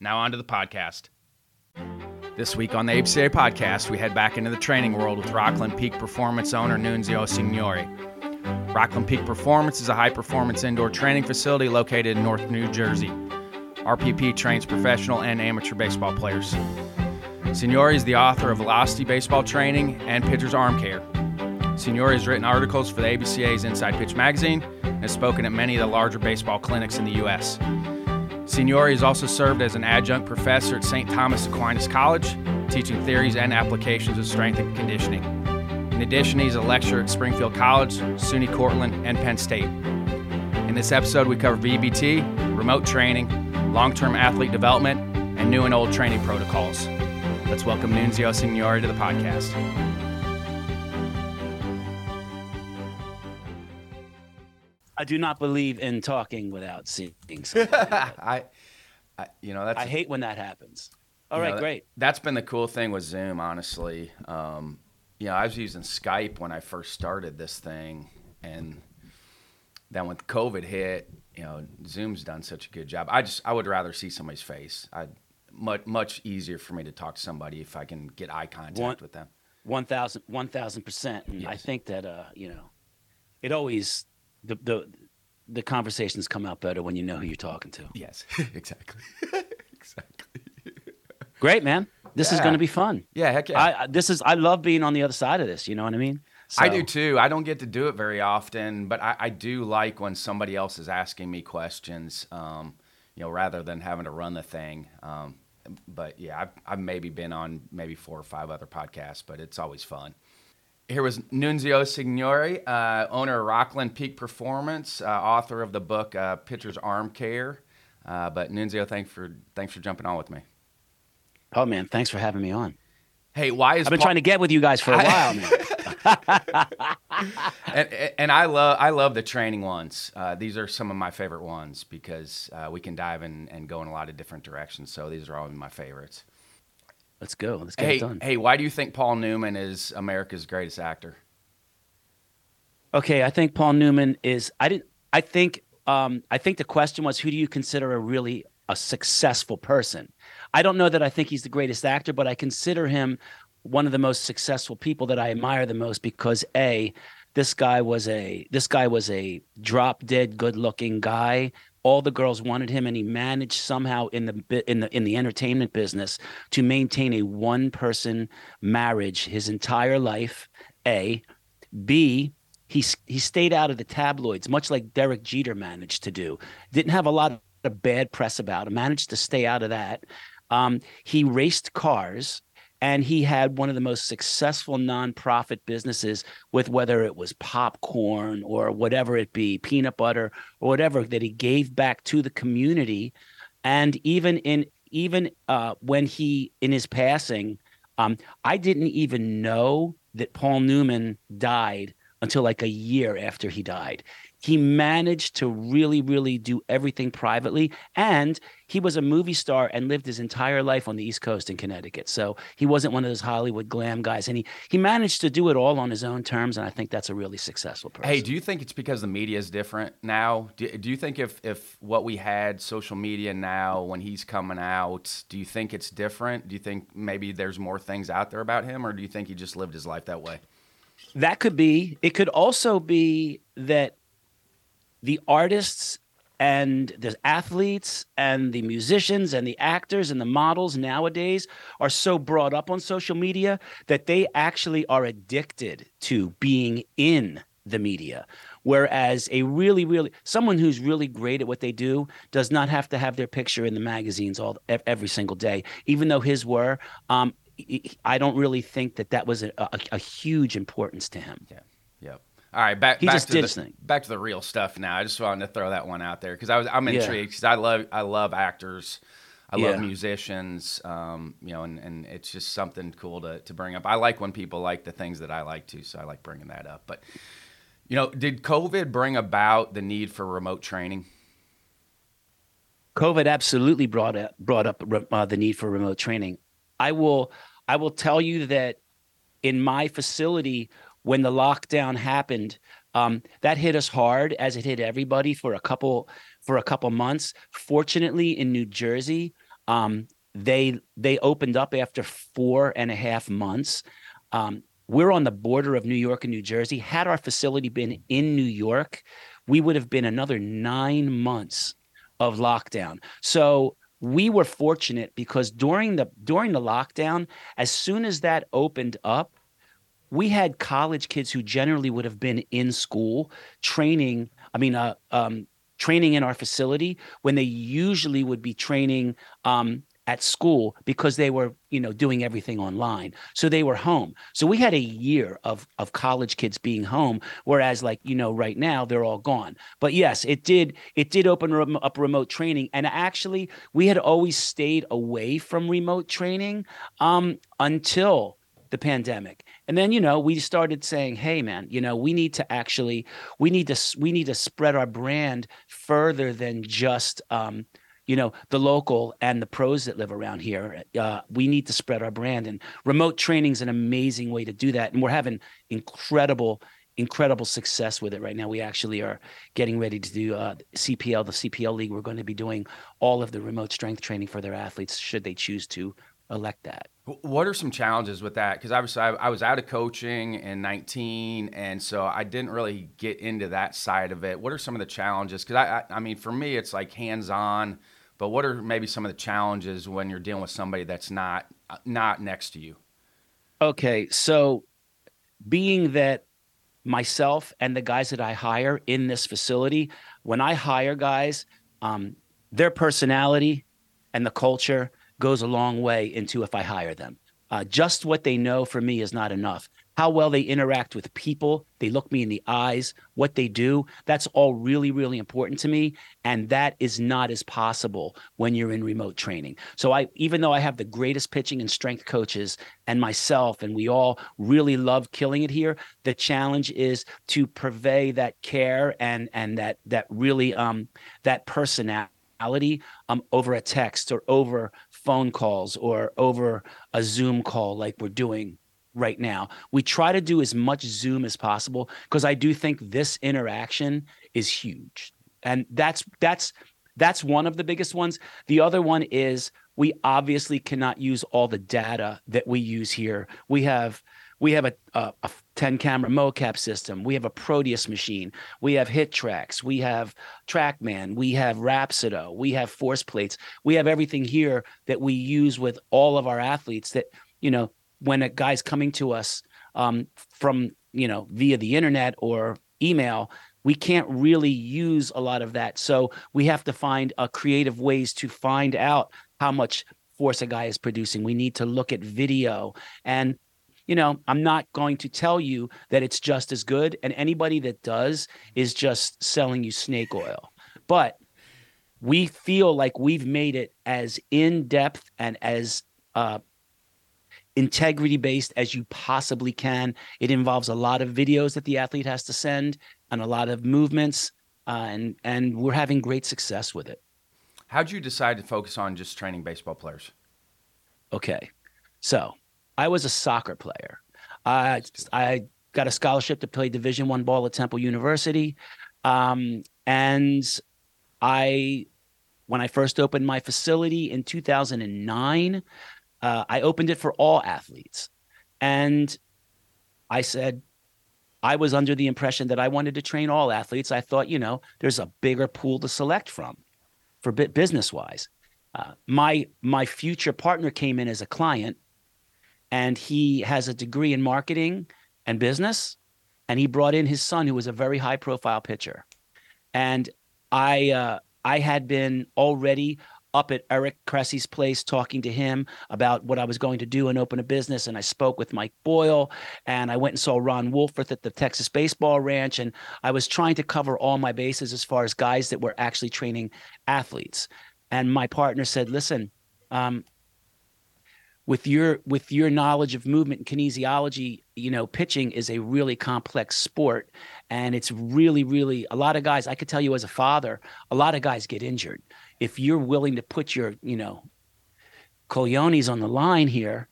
Now, on to the podcast. This week on the ABCA podcast, we head back into the training world with Rockland Peak Performance owner Nunzio Signore. Rockland Peak Performance is a high performance indoor training facility located in North New Jersey. RPP trains professional and amateur baseball players. Signore is the author of Velocity Baseball Training and Pitcher's Arm Care. Signore has written articles for the ABCA's Inside Pitch magazine and has spoken at many of the larger baseball clinics in the U.S. Signore has also served as an adjunct professor at St. Thomas Aquinas College, teaching theories and applications of strength and conditioning. In addition, he's a lecturer at Springfield College, SUNY Cortland, and Penn State. In this episode, we cover VBT, remote training, long term athlete development, and new and old training protocols. Let's welcome Nunzio Signore to the podcast. I do not believe in talking without seeing. I, I, you know, that's I hate when that happens. All right, know, great. That's been the cool thing with Zoom, honestly. Um, you know, I was using Skype when I first started this thing, and then when COVID hit, you know, Zoom's done such a good job. I just I would rather see somebody's face. I much much easier for me to talk to somebody if I can get eye contact One- with them. 1000 percent. And I think that uh, you know, it always the the the conversations come out better when you know who you're talking to. Yes, exactly, exactly. Great, man. This is going to be fun. Yeah, heck yeah. I I- this is I love being on the other side of this. You know what I mean? I do too. I don't get to do it very often, but I, I do like when somebody else is asking me questions, um, you know, rather than having to run the thing. Um, but yeah, I've, I've maybe been on maybe four or five other podcasts, but it's always fun. Here was Nunzio Signore, uh, owner of Rockland Peak Performance, uh, author of the book uh, Pitcher's Arm Care. Uh, but Nunzio, thanks for thanks for jumping on with me. Oh man, thanks for having me on. Hey, why is I've been Paul- trying to get with you guys for a while, man. and, and I love I love the training ones. Uh, these are some of my favorite ones because uh, we can dive in and go in a lot of different directions. So these are all my favorites. Let's go. Let's get Hey, it done. hey, why do you think Paul Newman is America's greatest actor? Okay, I think Paul Newman is. I didn't. I think. Um, I think the question was, who do you consider a really a successful person? I don't know that I think he's the greatest actor, but I consider him one of the most successful people that I admire the most because a this guy was a this guy was a drop dead good looking guy all the girls wanted him and he managed somehow in the in the in the entertainment business to maintain a one person marriage his entire life. A. B. He he stayed out of the tabloids much like Derek Jeter managed to do. Didn't have a lot of bad press about him managed to stay out of that. Um, he raced cars and he had one of the most successful nonprofit businesses with whether it was popcorn or whatever it be, peanut butter or whatever that he gave back to the community. And even in even uh, when he in his passing, um, I didn't even know that Paul Newman died until like a year after he died. He managed to really, really do everything privately. And he was a movie star and lived his entire life on the East Coast in Connecticut. So he wasn't one of those Hollywood glam guys. And he he managed to do it all on his own terms. And I think that's a really successful person. Hey, do you think it's because the media is different now? Do, do you think if, if what we had social media now when he's coming out, do you think it's different? Do you think maybe there's more things out there about him, or do you think he just lived his life that way? That could be. It could also be that the artists and the athletes and the musicians and the actors and the models nowadays are so brought up on social media that they actually are addicted to being in the media. Whereas a really really someone who's really great at what they do does not have to have their picture in the magazines all every single day. Even though his were um, i don't really think that that was a, a, a huge importance to him. Yeah. Yep all right, back. He back just to did the, thing. Back to the real stuff now. I just wanted to throw that one out there because I was I'm intrigued because I love I love actors, I Yeah. love musicians, um, you know, and, and it's just something cool to to bring up. I like when people like the things that I like too, so I like bringing that up. But you know, did COVID bring about the need for remote training? COVID absolutely brought up, brought up uh, the need for remote training. I will I will tell you that in my facility when the lockdown happened, um, that hit us hard as it hit everybody for a couple for a couple months. Fortunately, in New Jersey, um, they they opened up after four and a half months. Um, we're on the border of New York and New Jersey. Had our facility been in New York, we would have been another nine months of lockdown. So we were fortunate because during the during the lockdown, as soon as that opened up, we had college kids who generally would have been in school training. I mean, uh, um, training in our facility when they usually would be training um, at school because they were, you know, doing everything online. So they were home. So we had a year of of college kids being home, whereas, like you know, right now they're all gone. But yes, it did it did open up remote training, and actually, we had always stayed away from remote training um, until the pandemic and then you know we started saying hey man you know we need to actually we need to we need to spread our brand further than just um you know the local and the pros that live around here. Uh, we need to spread our brand and remote training is an amazing way to do that and we're having incredible incredible success with it right now. We actually are getting ready to do uh, cpl the cpl league. We're going to be doing all of the remote strength training for their athletes should they choose to elect that What are some challenges with that? Because obviously I, I was out of coaching in 19, and so I didn't really get into that side of it. What are some of the challenges? Because I, I, I mean, for me, it's like hands-on. But what are maybe some of the challenges when you're dealing with somebody that's not uh, not next to you? Okay, so being that myself and the guys that I hire in this facility, when I hire guys, um, their personality and the culture goes a long way into if I hire them. Uh, just what they know for me is not enough. How well they interact with people, they look me in the eyes, what they do, that's all really, really important to me. And that is not as possible when you're in remote training. So I even though I have the greatest pitching and strength coaches and myself, and we all really love killing it here, the challenge is to purvey that care and and that that really um that personality um, over a text or over phone calls or over a Zoom call like we're doing right now. We try to do as much Zoom as possible because I do think this interaction is huge. And that's that's that's one of the biggest ones. The other one is we obviously cannot use all the data that we use here. We have we have a, a, a 10 camera mocap system. We have a Proteus machine. We have HitTrax. We have TrackMan. We have Rapsodo. We have force plates. We have everything here that we use with all of our athletes that, you know, when a guy's coming to us um, from, you know, via the internet or email, we can't really use a lot of that. So we have to find uh, creative ways to find out how much force a guy is producing. We need to look at video and you know, I'm not going to tell you that it's just as good. And anybody that does is just selling you snake oil. But we feel like we've made it as in depth and as uh, integrity based as you possibly can. It involves a lot of videos that the athlete has to send and a lot of movements. uh, and and we're having great success with it. How'd you decide to focus on just training baseball players? Okay, so I was a soccer player. I I got a scholarship to play Division One ball at Temple University, um, and I when I first opened my facility in 2009, uh, I opened it for all athletes, and I said I was under the impression that I wanted to train all athletes. I thought, you know, there's a bigger pool to select from for business wise. Uh, my my future partner came in as a client, and he has a degree in marketing and business, and he brought in his son, who was a very high profile pitcher, and I uh, I had been already up at Eric Cressey's place talking to him about what I was going to do and open a business. And I spoke with Mike Boyle and I went and saw Ron Wolforth at the Texas Baseball Ranch. And I was trying to cover all my bases as far as guys that were actually training athletes. And my partner said, listen, um, with your with your knowledge of movement and kinesiology you know pitching is a really complex sport and it's really really a lot of guys i could tell you as a father a lot of guys get injured if you're willing to put your you know coliones on the line here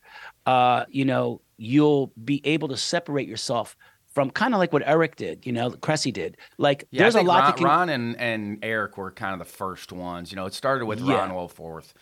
uh you know you'll be able to separate yourself from kind of like what Eric did, you know, Cressey did. Like yeah, there's a lot Ron, to Ron and, and Eric were kind of the first ones. You know, it started with Yeah. Ron Wolforth.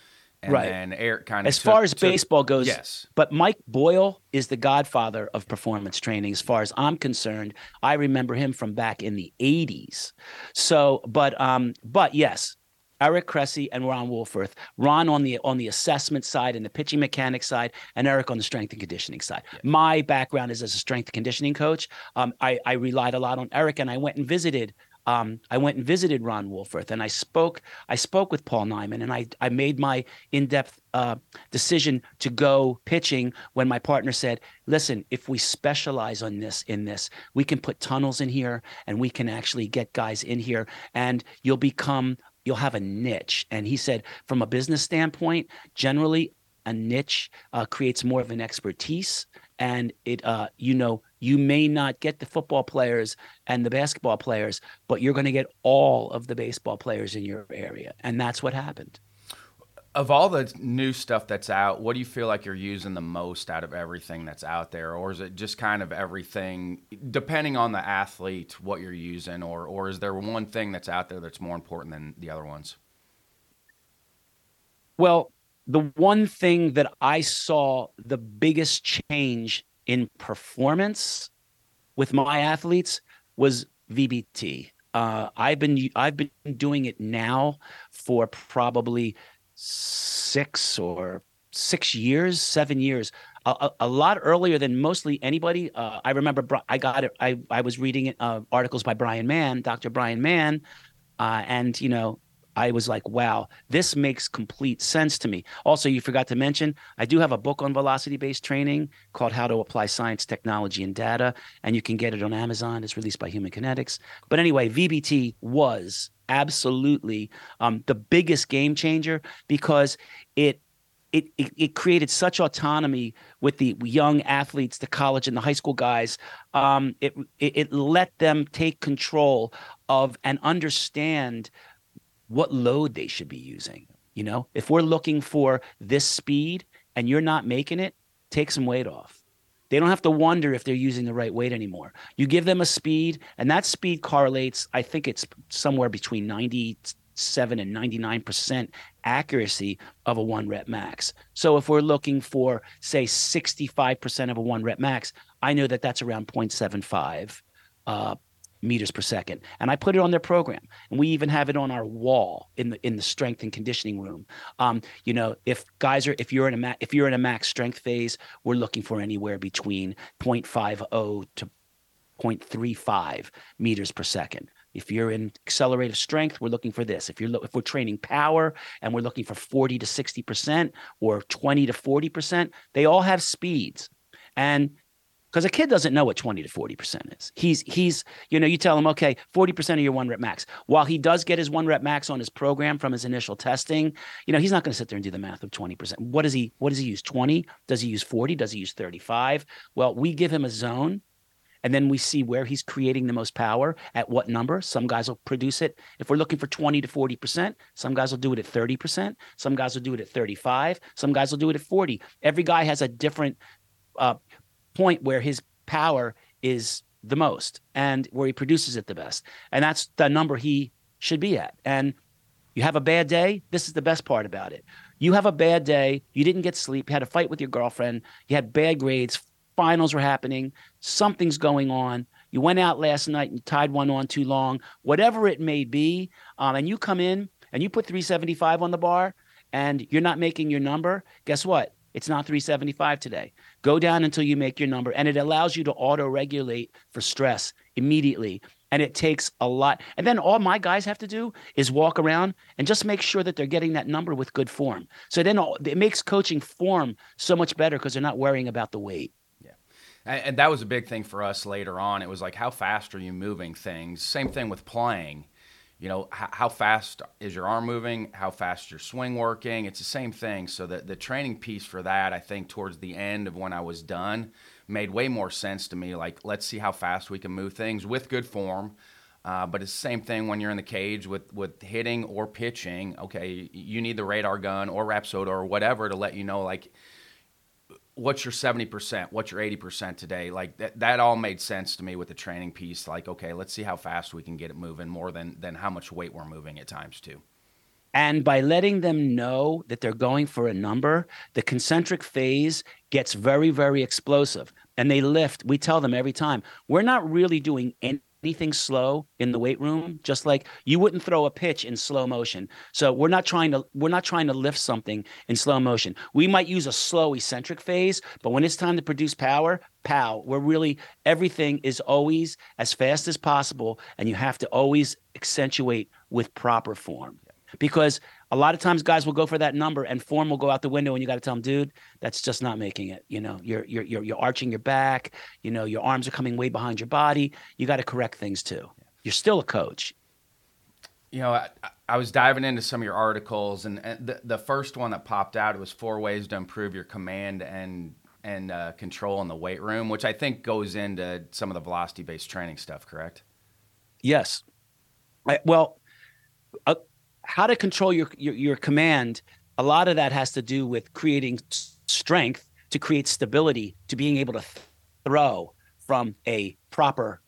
And Right. then Eric kind of as far as baseball goes, Yes. But Mike Boyle is the godfather of performance training, as far as I'm concerned. I remember him from back in the '80s. So, but um, but yes, Eric Cressey and Ron Wolforth. Ron on the on the assessment side and the pitching mechanics side, and Eric on the strength and conditioning side. My background is as a strength and conditioning coach. Um, I, I relied a lot on Eric, and I went and visited. Um, I went and visited Ron Wolforth, and I spoke. I spoke with Paul Nyman, and I I made my in-depth uh, decision to go pitching when my partner said, "Listen, if we specialize on this in this, we can put tunnels in here, and we can actually get guys in here, and you'll become you'll have a niche." And he said, from a business standpoint, generally a niche uh, creates more of an expertise, and it uh, you know you may not get the football players and the basketball players, but you're going to get all of the baseball players in your area, and that's what happened. Of all the new stuff that's out, what do you feel like you're using the most out of everything that's out there, or is it just kind of everything, depending on the athlete, what you're using, or or is there one thing that's out there that's more important than the other ones? Well, the one thing that I saw the biggest change in performance with my athletes was VBT. Uh, I've been I've been doing it now for probably six or six years, seven years, a, a, lot earlier than mostly anybody. Uh, I remember I got it. I I was reading uh, articles by Brian Mann, Dr. Brian Mann, uh, and you know I was like, wow, this makes complete sense to me. Also, you forgot to mention, I do have a book on velocity based training called How to Apply Science, Technology, and Data, and you can get it on Amazon. It's released by Human Kinetics. But anyway, VBT was absolutely um, the biggest game changer because it it, it, it created such autonomy with the young athletes, the college and the high school guys. Um, it, it it let them take control of and understand what load they should be using. You know, if we're looking for this speed and you're not making it, take some weight off. They don't have to wonder if they're using the right weight anymore. You give them a speed, and that speed correlates, I think it's somewhere between 97 and 99% accuracy of a one rep max. So if we're looking for, say, 65% of a one rep max, I know that that's around 0.75 uh, meters per second and i put it on their program and we even have it on our wall in the in the strength and conditioning room um, you know if guys are if you're in a ma- if you're in a max strength phase we're looking for anywhere between 0.50 to 0.35 meters per second if you're in accelerative strength, we're looking for this. If you're lo- if we're training power and we're looking for 40 to 60 percent or 20 to 40 percent, they all have speeds. And because a kid doesn't know what 20 to 40 percent is, he's he's you know you tell him okay 40 percent of your one rep max. While he does get his one rep max on his program from his initial testing, you know he's not going to sit there and do the math of 20 percent. What does he what does he use 20? Does he use 40? Does he use 35? Well, we give him a zone and then we see where he's creating the most power at what number. Some guys will produce it. If we're looking for 20 to 40%, some guys will do it at 30%. Some guys will do it at 35. Some guys will do it at 40. Every guy has a different uh, point where his power is the most and where he produces it the best. And that's the number he should be at. And you have a bad day, this is the best part about it. You have a bad day, you didn't get sleep, you had a fight with your girlfriend, you had bad grades, finals were happening, something's going on. You went out last night and you tied one on too long, whatever it may be, um, and you come in and you put 375 on the bar and you're not making your number, guess what? It's not 375 today. Go down until you make your number. And it allows you to auto regulate for stress immediately. And it takes a lot. And then all my guys have to do is walk around and just make sure that they're getting that number with good form. So then it makes coaching form so much better because they're not worrying about the weight. Yeah. And that was a big thing for us later on. It was like, how fast are you moving things? Same thing with playing you know how, how, fast is your arm moving? How fast your swing working? It's the same thing. So the, the training piece for that i think towards the end of when i was done made way more sense to me. Like let's see how fast we can move things with good form. Uh, but it's the same thing when you're in the cage with, with hitting or pitching. Okay you need the radar gun or rapsodo or whatever to let you know like what's your 70% what's your 80% today? Like that, that all made sense to me with the training piece. Like okay let's see how fast we can get it moving more than than how much weight we're moving at times too. And by letting them know that they're going for a number the concentric phase gets very very explosive and they lift. We tell them every time we're not really doing any anything slow in the weight room just like you wouldn't throw a pitch in slow motion. So we're not trying to we're not trying to lift something in slow motion. We might use a slow eccentric phase but when it's time to produce power pow we're really everything is always as fast as possible and you have to always accentuate with proper form. Because a lot of times guys will go for that number and form will go out the window and you got to tell them dude that's just not making it. You know you're you're you're, you're arching your back you know your arms are coming way behind your body. You got to correct things too. You're still a coach. You know I, I was diving into some of your articles and, and the, the first one that popped out was four ways to improve your command and and uh, control in the weight room which i think goes into some of the velocity based training stuff correct? Yes. I, well uh, how to control your, your, your command a lot of that has to do with creating strength to create stability to being able to th- throw from a proper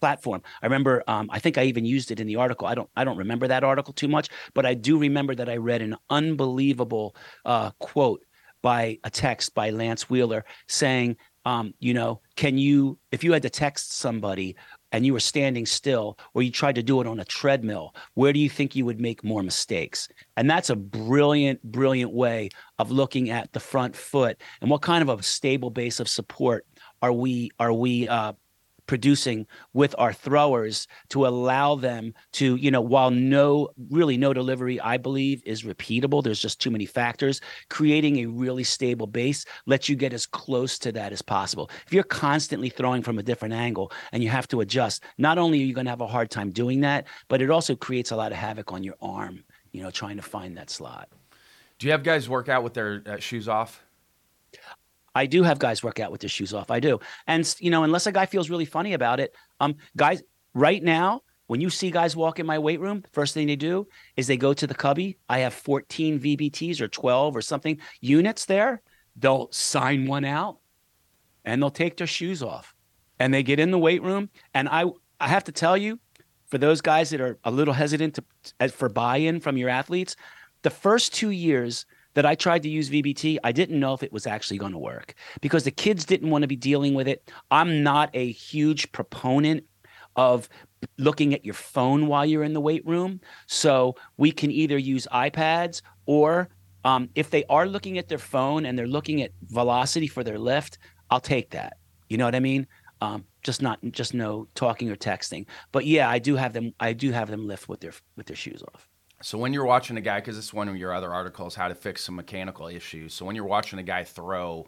platform. I remember um, I think I even used it in the article. I don't I don't remember that article too much, but I do remember that I read an unbelievable uh, quote by a text by Lance Wheeler saying, um, you know, can you if you had to text somebody and you were standing still or you tried to do it on a treadmill, where do you think you would make more mistakes? And that's a brilliant, brilliant way of looking at the front foot and what kind of a stable base of support are we are we uh, producing with our throwers to allow them to, you know, while no, really no delivery, I believe, is repeatable, there's just too many factors. Creating a really stable base lets you get as close to that as possible. If you're constantly throwing from a different angle and you have to adjust, not only are you going to have a hard time doing that, but it also creates a lot of havoc on your arm, you know, trying to find that slot. Do you have guys work out with their uh, shoes off? I do have guys work out with their shoes off. I do. And you know, unless a guy feels really funny about it, um, guys, right now, when you see guys walk in my weight room, first thing they do is they go to the cubby. I have 14 VBTs or 12 or something units there. They'll sign one out and they'll take their shoes off. And they get in the weight room. And I I have to tell you, for those guys that are a little hesitant to for buy-in from your athletes, the first two years that I tried to use VBT, I didn't know if it was actually going to work because the kids didn't want to be dealing with it. I'm not a huge proponent of looking at your phone while you're in the weight room. So we can either use iPads or um, if they are looking at their phone and they're looking at velocity for their lift, I'll take that. You know what I mean? Um, just not just no talking or texting. But yeah, I do have them. I do have them lift with their with their shoes off. So when you're watching a guy, because it's one of your other articles, how to fix some mechanical issues. So when you're watching a guy throw,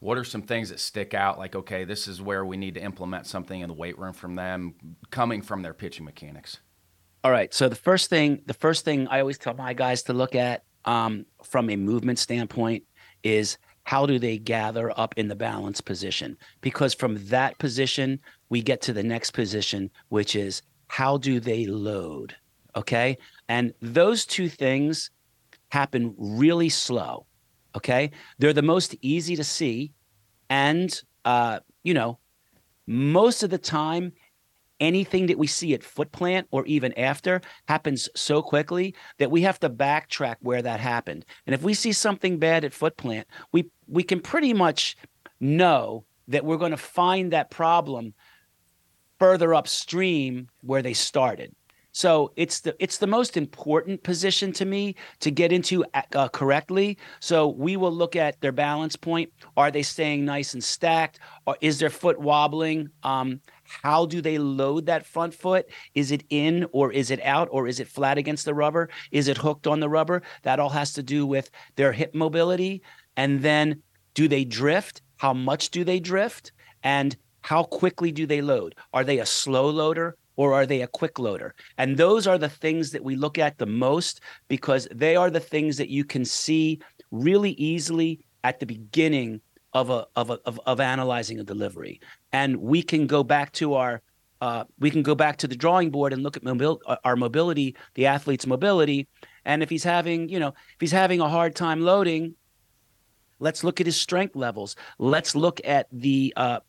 what are some things that stick out? Like, okay, this is where we need to implement something in the weight room from them, coming from their pitching mechanics. All right. So the first thing, the first thing I always tell my guys to look at um, from a movement standpoint is how do they gather up in the balance position? Because from that position, we get to the next position, which is how do they load? Okay. And those two things happen really slow. Okay. They're the most easy to see. And, uh, you know, most of the time, anything that we see at foot plant or even after happens so quickly that we have to backtrack where that happened. And if we see something bad at foot plant, we we can pretty much know that we're going to find that problem further upstream where they started. So it's the it's the most important position to me to get into uh, correctly. So we will look at their balance point. Are they staying nice and stacked? Or is their foot wobbling? Um, how do they load that front foot? Is it in or is it out or is it flat against the rubber? Is it hooked on the rubber? That all has to do with their hip mobility. And then do they drift? How much do they drift? And how quickly do they load? Are they a slow loader? Or are they a quick loader? And those are the things that we look at the most because they are the things that you can see really easily at the beginning of a of a, of, of analyzing a delivery. And we can go back to our uh, we can go back to the drawing board and look at mobil- uh, our mobility, the athlete's mobility, and if he's having, you know, if he's having a hard time loading, let's look at his strength levels. Let's look at the uh,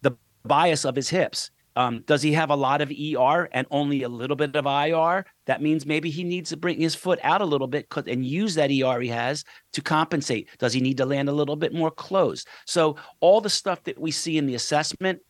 the bias of his hips. Um, does he have a lot of ER and only a little bit of IR? That means maybe he needs to bring his foot out a little bit and use that ER he has to compensate. Does he need to land a little bit more closed? So all the stuff that we see in the assessment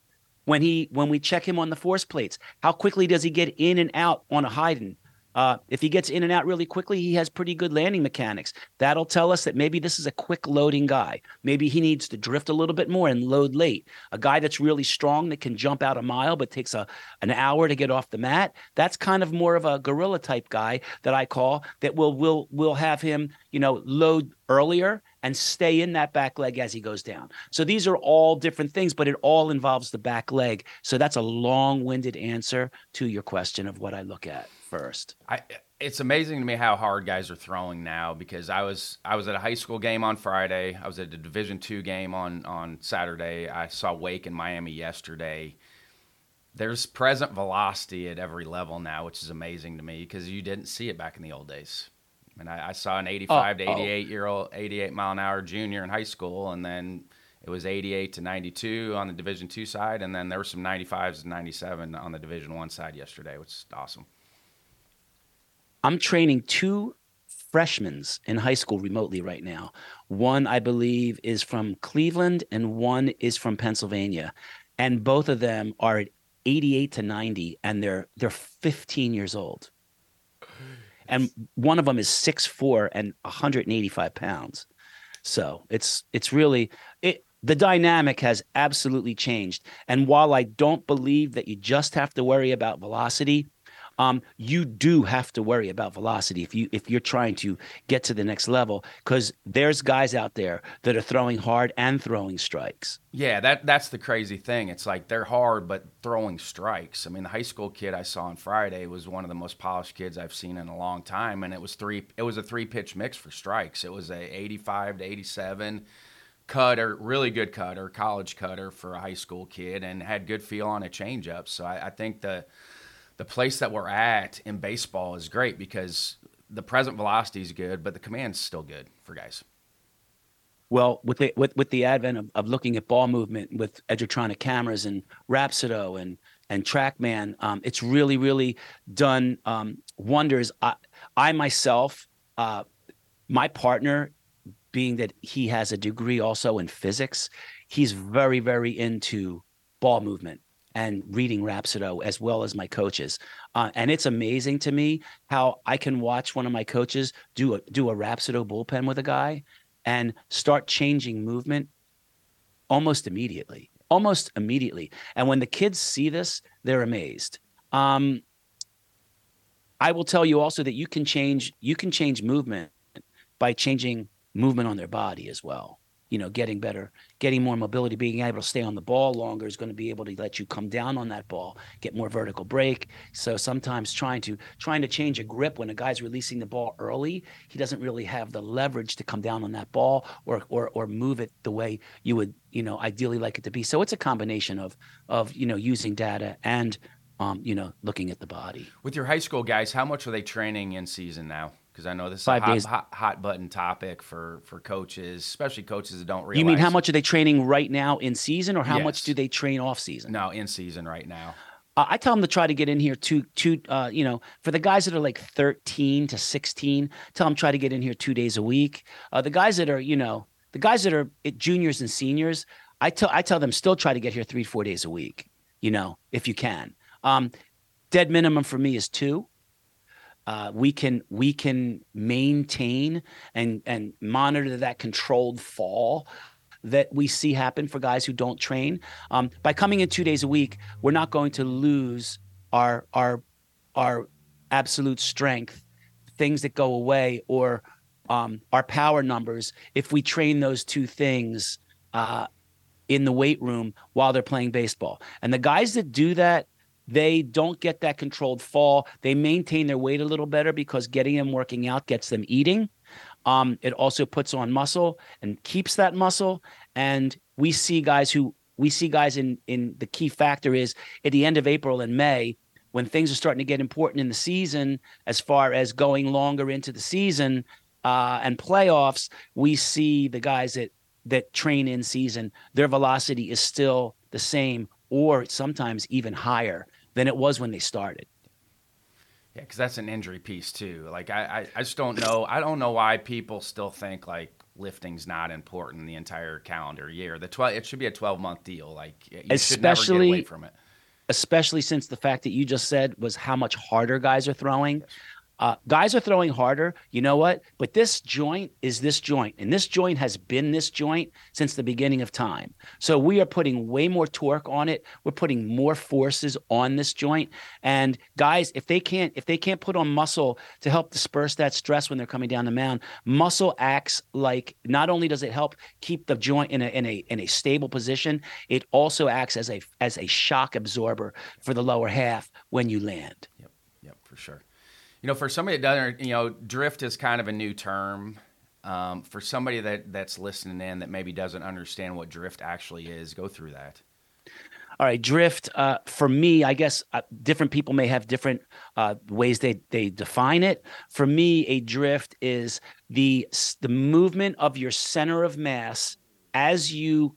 when he when we check him on the force plates, how quickly does he get in and out on a Heiden? Uh, if he gets in and out really quickly, he has pretty good landing mechanics. That'll tell us that maybe this is a quick loading guy. Maybe he needs to drift a little bit more and load late. A guy that's really strong that can jump out a mile but takes a an hour to get off the mat. That's kind of more of a gorilla type guy that I call that will will will have him, you know, load earlier and stay in that back leg as he goes down. So these are all different things, but it all involves the back leg. So that's a long-winded answer to your question of what I look at first. I, it's amazing to me how hard guys are throwing now because I was I was at a high school game on Friday. I was at a Division two game on on Saturday. I saw Wake in Miami yesterday. There's present velocity at every level now, which is amazing to me because you didn't see it back in the old days. Mean, I, I saw an 85 to 88 year old, 88 mile an hour junior in high school, and then it was 88 to 92 on the Division two side, and then there were some 95s and 97 on the Division one side yesterday, which is awesome. I'm training two freshmen in high school remotely right now. One, I believe, is from Cleveland and one is from Pennsylvania. And both of them are at 88 to 90 and they're they're 15 years old. And one of them is 6'4 and 185 pounds. So it's it's really it the dynamic has absolutely changed. And while I don't believe that you just have to worry about velocity, um, you do have to worry about velocity if you if you're trying to get to the next level because there's guys out there that are throwing hard and throwing strikes. Yeah, that that's the crazy thing. It's like they're hard but throwing strikes. I mean, the high school kid I saw on Friday was one of the most polished kids I've seen in a long time, and it was three. It was a three pitch mix for strikes. It was a 85 to 87 cutter, really good cutter, college cutter for a high school kid, and had good feel on a changeup. So I, I think the the place that we're at in baseball is great because the present velocity is good, but the command's still good for guys. Well, with the with, with the advent of, of looking at ball movement with Edgertronic cameras and Rapsodo and and TrackMan, um, it's really really done um, wonders. I, I myself, uh, my partner, being that he has a degree also in physics, he's very very into ball movement and reading Rapsodo as well as my coaches. Uh, and it's amazing to me how I can watch one of my coaches do a do a Rapsodo bullpen with a guy and start changing movement almost immediately. Almost immediately. And when the kids see this, they're amazed. Um, I will tell you also that you can change you can change movement by changing movement on their body as well. You know, getting better, getting more mobility, being able to stay on the ball longer is going to be able to let you come down on that ball, get more vertical break. So sometimes trying to trying to change a grip when a guy's releasing the ball early, he doesn't really have the leverage to come down on that ball or or or move it the way you would, you know, ideally like it to be. So it's a combination of of, you know, using data and um, you know, looking at the body. With your high school guys, how much are they training in season now? Because I know this is Five a hot, days. hot, hot button topic for for coaches, especially coaches that don't realize. You mean how much are they training right now in season, or how much do they train off season? No, in season right now. Uh, I tell them to try to get in here two, two. Uh, you know, for the guys that are like thirteen to sixteen, tell them try to get in here two days a week. Uh, the guys that are, you know, the guys that are juniors and seniors, I tell I tell them still try to get here three, four days a week. You know, if you can. Um, dead minimum for me is two. Uh, we can we can maintain and and monitor that controlled fall that we see happen for guys who don't train. Um, by coming in two days a week, we're not going to lose our our our absolute strength, things that go away, or um, our power numbers if we train those two things uh, in the weight room while they're playing baseball. And the guys that do that, they don't get that controlled fall. They maintain their weight a little better because getting them working out gets them eating. Um, it also puts on muscle and keeps that muscle. And we see guys who we see guys in in the key factor is at the end of April and May when things are starting to get important in the season as far as going longer into the season uh, and playoffs. We see the guys that that train in season, their velocity is still the same or sometimes even higher than it was when they started. Yeah, because that's an injury piece too. Like I, I, I just don't know. I don't know why people still think like lifting's not important the entire calendar year. The twelve, it should be a twelve month deal. Like you should never get away from it. especially since the fact that you just said was how much harder guys are throwing. Uh, guys are throwing harder. You know what? But this joint is this joint, and this joint has been this joint since the beginning of time. So we are putting way more torque on it. We're putting more forces on this joint. And guys, if they can't, if they can't put on muscle to help disperse that stress when they're coming down the mound, muscle acts like not only does it help keep the joint in a in a in a stable position, it also acts as a as a shock absorber for the lower half when you land. Yep, yep, for sure. You know, for somebody that doesn't, you know, drift is kind of a new term. Um, for somebody that that's listening in that maybe doesn't understand what drift actually is, go through that. All right, drift. Uh, for me, I guess uh, different people may have different uh, ways they they define it. For me, a drift is the the movement of your center of mass as you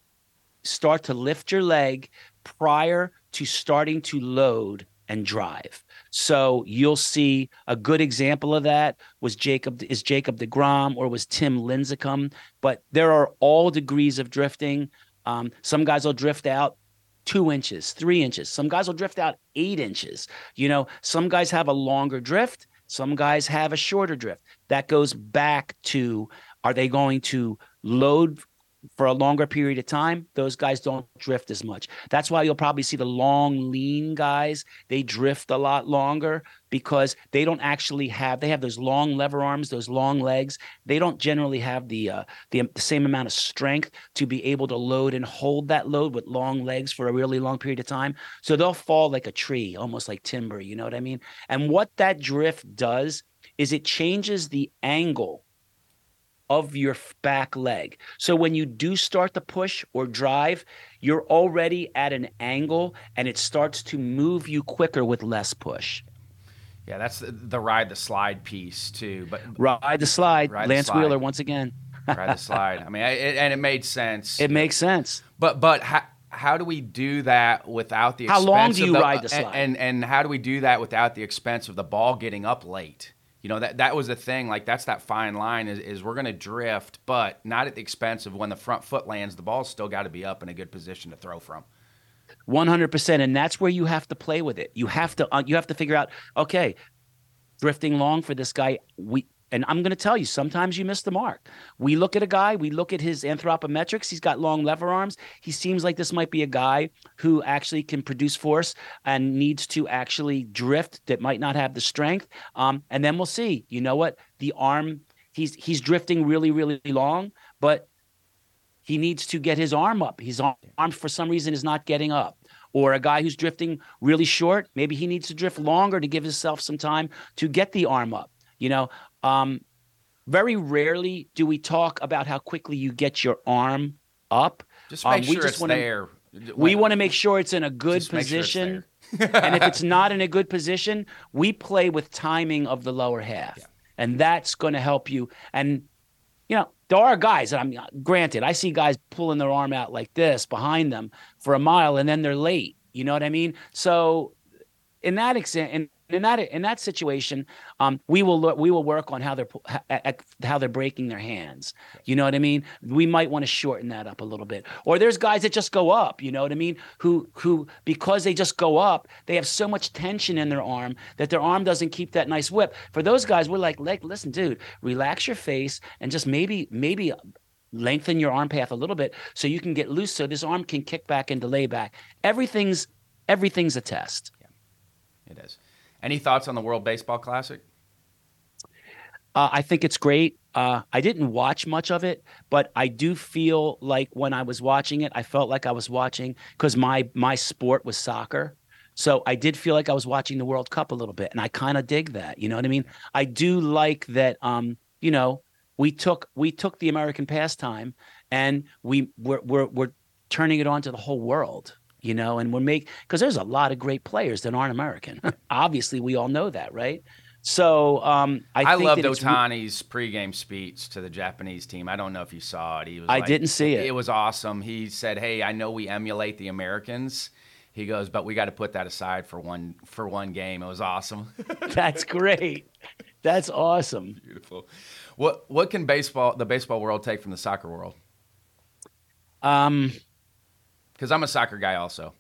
start to lift your leg prior to starting to load and drive. So you'll see a good example of that was Jacob is Jacob DeGrom or was Tim Lincecum. But there are all degrees of drifting. Um, some guys will drift out two inches, three inches. Some guys will drift out eight inches. You know, some guys have a longer drift. Some guys have a shorter drift. That goes back to are they going to load for a longer period of time? Those guys don't drift as much. That's why you'll probably see the long, lean guys. They drift a lot longer because they don't actually have. They have those long lever arms, those long legs. They don't generally have the uh, the, the same amount of strength to be able to load and hold that load with long legs for a really long period of time. So they'll fall like a tree, almost like timber. You know what I mean? And what that drift does is it changes the angle of your back leg. So when you do start to push or drive, you're already at an angle and it starts to move you quicker with less push. Yeah, that's the, the ride the slide piece too. But Ride the slide, Ride the Lance slide. Wheeler once again. ride the slide. I mean, I, it, and it made sense. It makes sense. But but how, how do we do that without the How long do you the, ride the and- slide? And, and how do we do that without the expense of the ball getting up late? You know that that was the thing. Like that's that fine line is, is we're going to drift, but not at the expense of when the front foot lands. The ball's still got to be up in a good position to throw from. 100% and that's where you have to play with it you have to uh, you have to figure out okay drifting long for this guy we and i'm going to tell you sometimes you miss the mark we look at a guy we look at his anthropometrics he's got long lever arms he seems like this might be a guy who actually can produce force and needs to actually drift that might not have the strength um, and then we'll see you know what the arm he's he's drifting really really long but he needs to get his arm up. His arm, for some reason, is not getting up. Or a guy who's drifting really short, maybe he needs to drift longer to give himself some time to get the arm up. You know, um, very rarely do we talk about how quickly you get your arm up. Just make Um, we sure just it's wanna- there. We want to make sure it's in a good Just make sure it's position. there. and if it's not in a good position, we play with timing of the lower half. And that's going to help you. And, you know, there are guys that I'm granted, I see guys pulling their arm out like this behind them for a mile and then they're late. You know what I mean? So, in that extent, in, in that in that situation, um, we will look, we will work on how they're how they're breaking their hands. You know what I mean? We might want to shorten that up a little bit. Or there's guys that just go up. You know what I mean? Who who because they just go up, they have so much tension in their arm that their arm doesn't keep that nice whip. For those guys, we're like, like, listen, dude, relax your face and just maybe maybe lengthen your arm path a little bit so you can get loose so this arm can kick back into layback. Everything's everything's a test. Yeah, It is. Any thoughts on the World Baseball Classic? Uh, I think it's great. Uh, I didn't watch much of it, but I do feel like when I was watching it, I felt like I was watching because my my sport was soccer. So I did feel like I was watching the World Cup a little bit, and I kind of dig that. You know what I mean? I do like that. Um, you know, we took we took the American pastime, and we we're we're, we're turning it on to the whole world. You know, and we're make because there's a lot of great players that aren't American. Obviously, we all know that, right? So um, I, I, loved it's re- Ohtani's pregame speech to the Japanese team. I don't know if you saw it. He was I like- didn't see it. It was awesome. He said, "Hey, I know we emulate the Americans." He goes, "But we got to put that aside for one for one game." It was awesome. That's great. That's awesome. Beautiful. What what can baseball the baseball world take from the soccer world? Um, Because I'm a soccer guy also.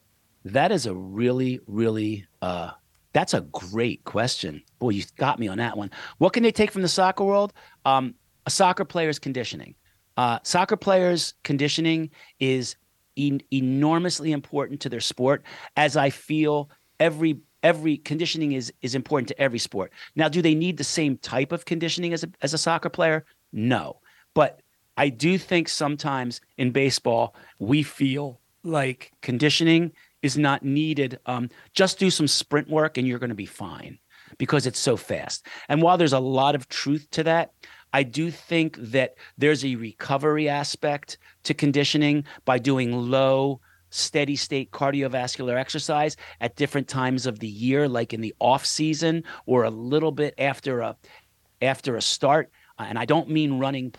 that is a really, really uh that's a great question. Boy, you got me on that one. What can they take from the soccer world? Um, a soccer player's conditioning. Uh, soccer players' conditioning is en- enormously important to their sport, as I feel every every conditioning is is important to every sport. Now, do they need the same type of conditioning as a as a soccer player? No, but I do think sometimes in baseball we feel like conditioning is not needed. Um, just do some sprint work and you're going to be fine because it's so fast. And while there's a lot of truth to that, I do think that there's a recovery aspect to conditioning by doing low, steady state cardiovascular exercise at different times of the year, like in the off season or a little bit after a after a start. And I don't mean running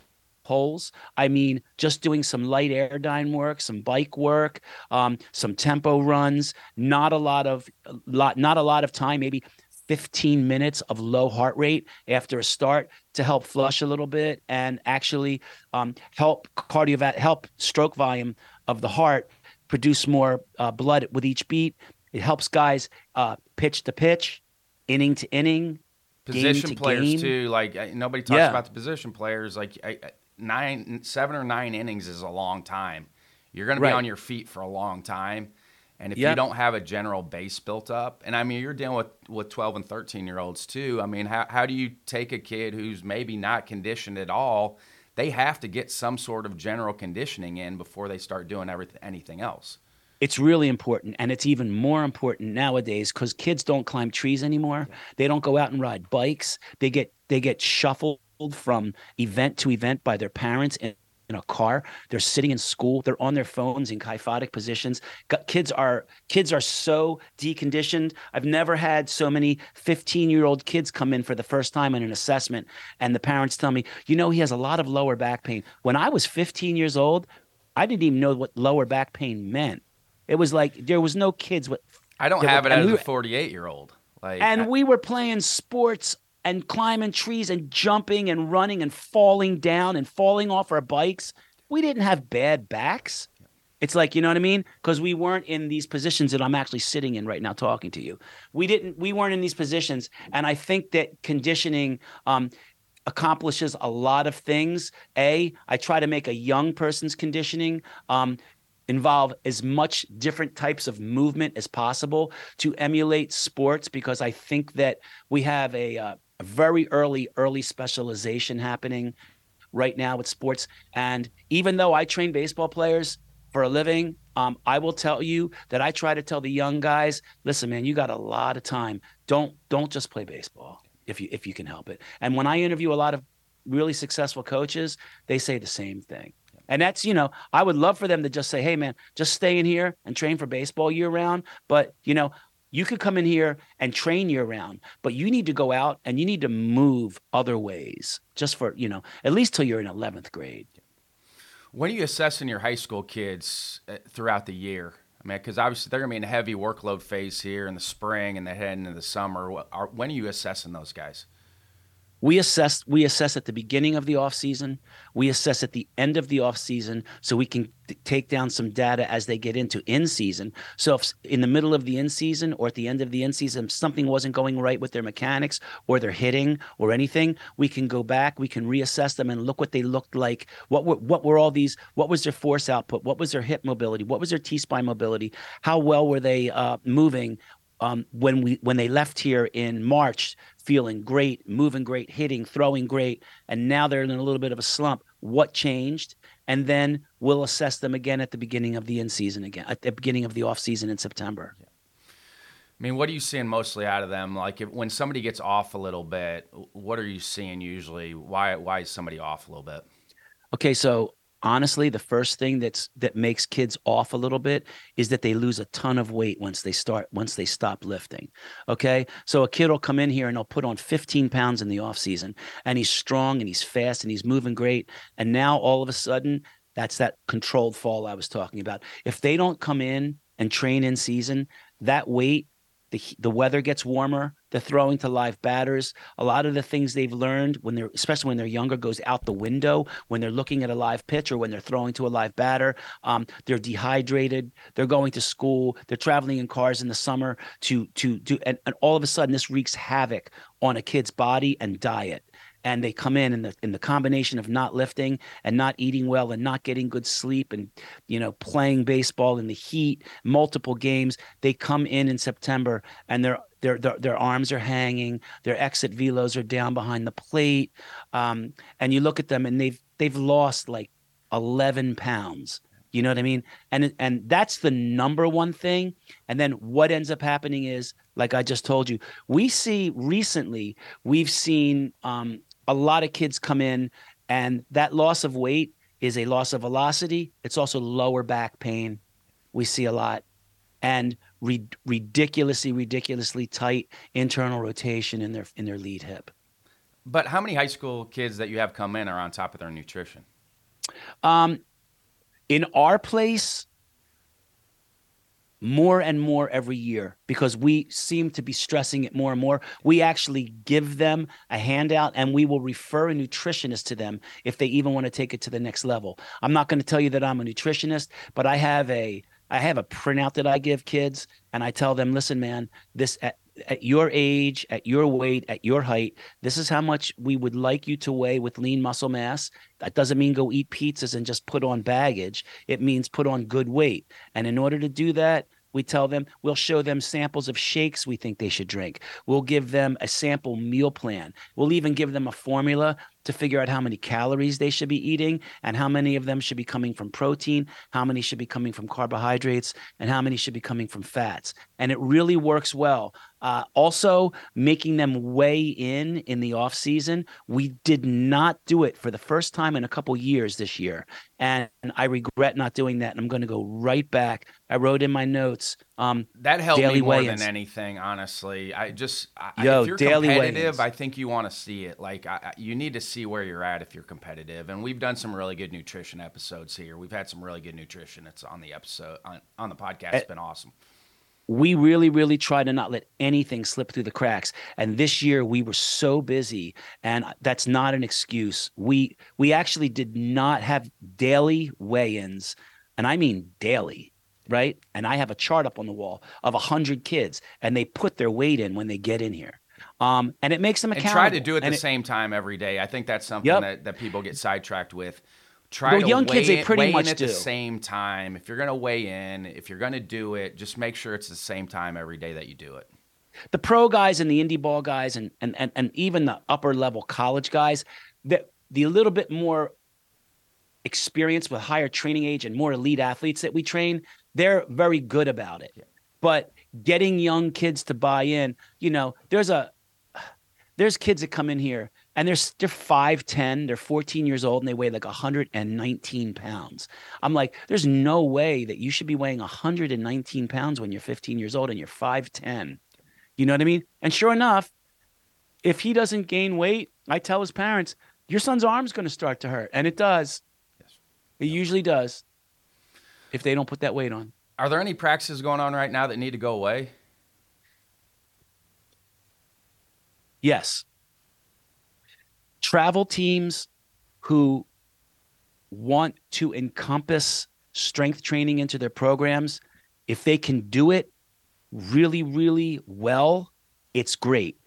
poles. I mean just doing some light airdyne work, some bike work, um, some tempo runs. Not a lot of lot, not a lot of time. Maybe 15 minutes of low heart rate after a start to help flush a little bit and actually um, help cardiovascular help stroke volume of the heart produce more uh, blood with each beat. It helps guys uh, pitch to pitch, inning to inning, game Position to players game. too. Like nobody talks Yeah. about the position players. Like I- nine, seven or nine innings is a long time. You're going to be Right. on your feet for a long time. And if you don't have a general base built up, and I mean, you're dealing with, with 12 and 13 year olds too. I mean, how, how do you take a kid who's maybe not conditioned at all? They have to get some sort of general conditioning in before they start doing everything, anything else. it's really important and it's even more important nowadays because kids don't climb trees anymore they don't go out and ride bikes they get they get shuffled from event to event by their parents in, in a car. They're sitting in school. They're on their phones in kyphotic positions. Kids are kids are so deconditioned. I've never had so many 15 year old kids come in for the first time in an assessment and the parents tell me you know he has a lot of lower back pain. When i was 15 years old i didn't even know what lower back pain meant. It was like there was no kids with, I don't have but- it as we a 48 year old. Like, and I- we were playing sports and climbing trees and jumping and running and falling down and falling off our bikes. We didn't have bad backs. It's like, you know what I mean? Because we weren't in these positions that I'm actually sitting in right now talking to you. We didn't we weren't in these positions. And I think that conditioning um accomplishes a lot of things. A, I try to make a young person's conditioning um, involve as much different types of movement as possible to emulate sports because I think that we have a, uh, a very early, early specialization happening right now with sports. And even though I train baseball players for a living, um, I will tell you that I try to tell the young guys, listen, man, you got a lot of time. Don't don't just play baseball if you if you can help it. And when I interview a lot of really successful coaches, they say the same thing. And that's, you know, I would love for them to just say, hey, man, just stay in here and train for baseball year round. But, you know, you could come in here and train year round, but you need to go out and you need to move other ways just for, you know, at least till you're in 11th grade. When are you assessing your high school kids uh, throughout the year? I mean, because obviously they're going to be in a heavy workload phase here in the spring and then heading into the summer. When are you assessing those guys? We assess we assess at the beginning of the off season we assess at the end of the off season so we can t- take down some data as they get into in season so if in the middle of the in season or at the end of the in season something wasn't going right with their mechanics or their hitting or anything we can go back we can reassess them and look what they looked like. What were what were all these what was their force output? What was their hip mobility? What was their t-spine mobility? How well were they uh, moving um, when we when they left here in March, feeling great, moving great, hitting, throwing great, and now they're in a little bit of a slump. What changed? And then we'll assess them again at the beginning of the in season again, at the beginning of the off season in September. Yeah. I mean, what are you seeing mostly out of them? Like, if, when somebody gets off a little bit, what are you seeing usually? Why why is somebody off a little bit? Okay, so honestly the first thing that's that makes kids off a little bit is that they lose a ton of weight once they start once they stop lifting okay? So a kid will come in here and they'll put on 15 pounds in the off season and he's strong and he's fast and he's moving great and now all of a sudden that's that controlled fall i was talking about. If they don't come in and train in season that weight the, the weather gets warmer they're throwing to live batters. A lot of the things they've learned when they're especially when they're younger goes out the window when they're looking at a live pitch or when they're throwing to a live batter. Um, they're dehydrated. They're going to school. They're traveling in cars in the summer to to do and, and all of a sudden this wreaks havoc on a kid's body and diet. And they come in in the in the combination of not lifting and not eating well and not getting good sleep and you know playing baseball in the heat multiple games they come in in September and they're their, their, their arms are hanging their exit velos are down behind the plate um, and you look at them and they've they've lost like 11 pounds you know what i mean and and that's the number one thing and then what ends up happening is like i just told you we see recently we've seen um, a lot of kids come in and that loss of weight is a loss of velocity. It's also lower back pain. We see a lot. And re- ridiculously, ridiculously tight internal rotation in their in their lead hip. But how many high school kids that you have come in are on top of their nutrition? Um, in our place, more and more every year because we seem to be stressing it more and more. We actually give them a handout and we will refer a nutritionist to them if they even want to take it to the next level. I'm not going to tell you that I'm a nutritionist, but I have a I have a printout that I give kids and I tell them, "Listen, man, this at, at your age, at your weight, at your height, this is how much we would like you to weigh with lean muscle mass. That doesn't mean go eat pizzas and just put on baggage. It means put on good weight. And in order to do that, we tell them, we'll show them samples of shakes we think they should drink. We'll give them a sample meal plan. We'll even give them a formula to figure out how many calories they should be eating and how many of them should be coming from protein, how many should be coming from carbohydrates, and how many should be coming from fats. And it really works well. Uh, also, making them weigh in in the off season. We did not do it for the first time in a couple years this year, and I regret not doing that. And I'm going to go right back. I wrote in my notes. Um, that helped me more weigh-ins. than anything, honestly. I just, I, Yo, if you're competitive, weigh-ins. I think you want to see it. Like, I, you need to see where you're at if you're competitive. And we've done some really good nutrition episodes here. We've had some really good nutrition. It's on the episode on, on the podcast. It's been awesome. We really, really try to not let anything slip through the cracks. And this year we were so busy, and that's not an excuse. We we actually did not have daily weigh-ins, and I mean daily right? And I have a chart up on the wall of 100 kids, and they put their weight in when they get in here. Um, and it makes them accountable. And try to do it at the it, same time every day. I think that's something yep. that, that people get sidetracked with. Try well, to young kids, they pretty much at do. the same time. If you're going to weigh in, if you're going to do it, just make sure it's the same time every day that you do it. The pro guys and the indie ball guys and and and, and even the upper level college guys, that the little bit more experience with higher training age and more elite athletes that we train, they're very good about it. Yeah. But getting young kids to buy in, you know, there's a there's kids that come in here and they're they're 5'10, they're 14 years old and they weigh like 119 pounds. I'm like, there's no way that you should be weighing 119 pounds when you're 15 years old and you're 5'10. You know what I mean? And sure enough, if he doesn't gain weight, I tell his parents, your son's arm's going to start to hurt. And it does. Yes. It usually does if they don't put that weight on. Are there any practices going on right now that need to go away? Yes. Travel teams who want to encompass strength training into their programs, if they can do it really, really well, it's great.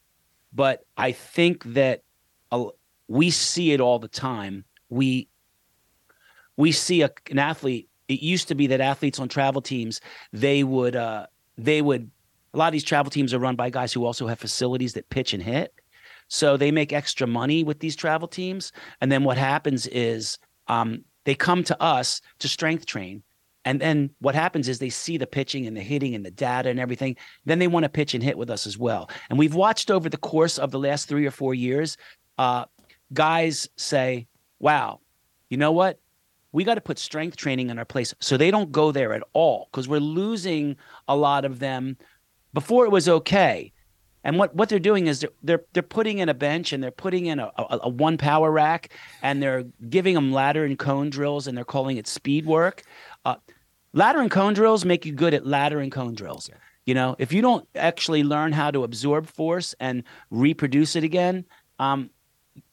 But I think that we see it all the time. We we see a, an athlete. It used to be that athletes on travel teams they would uh, they would a lot of these travel teams are run by guys who also have facilities that pitch and hit. So they make extra money with these travel teams. And then what happens is um, they come to us to strength train. And then what happens is they see the pitching and the hitting and the data and everything. Then they want to pitch and hit with us as well. And we've watched over the course of the last three or four years, uh, guys say, wow, you know what? We got to put strength training in our place so they don't go there at all because we're losing a lot of them. Before it was okay. And what, what they're doing is they're, they're, they're putting in a bench and they're putting in a, a, a, one power rack and they're giving them ladder and cone drills and they're calling it speed work. Uh, ladder and cone drills make you good at ladder and cone drills. Yeah. You know, if you don't actually learn how to absorb force and reproduce it again, um,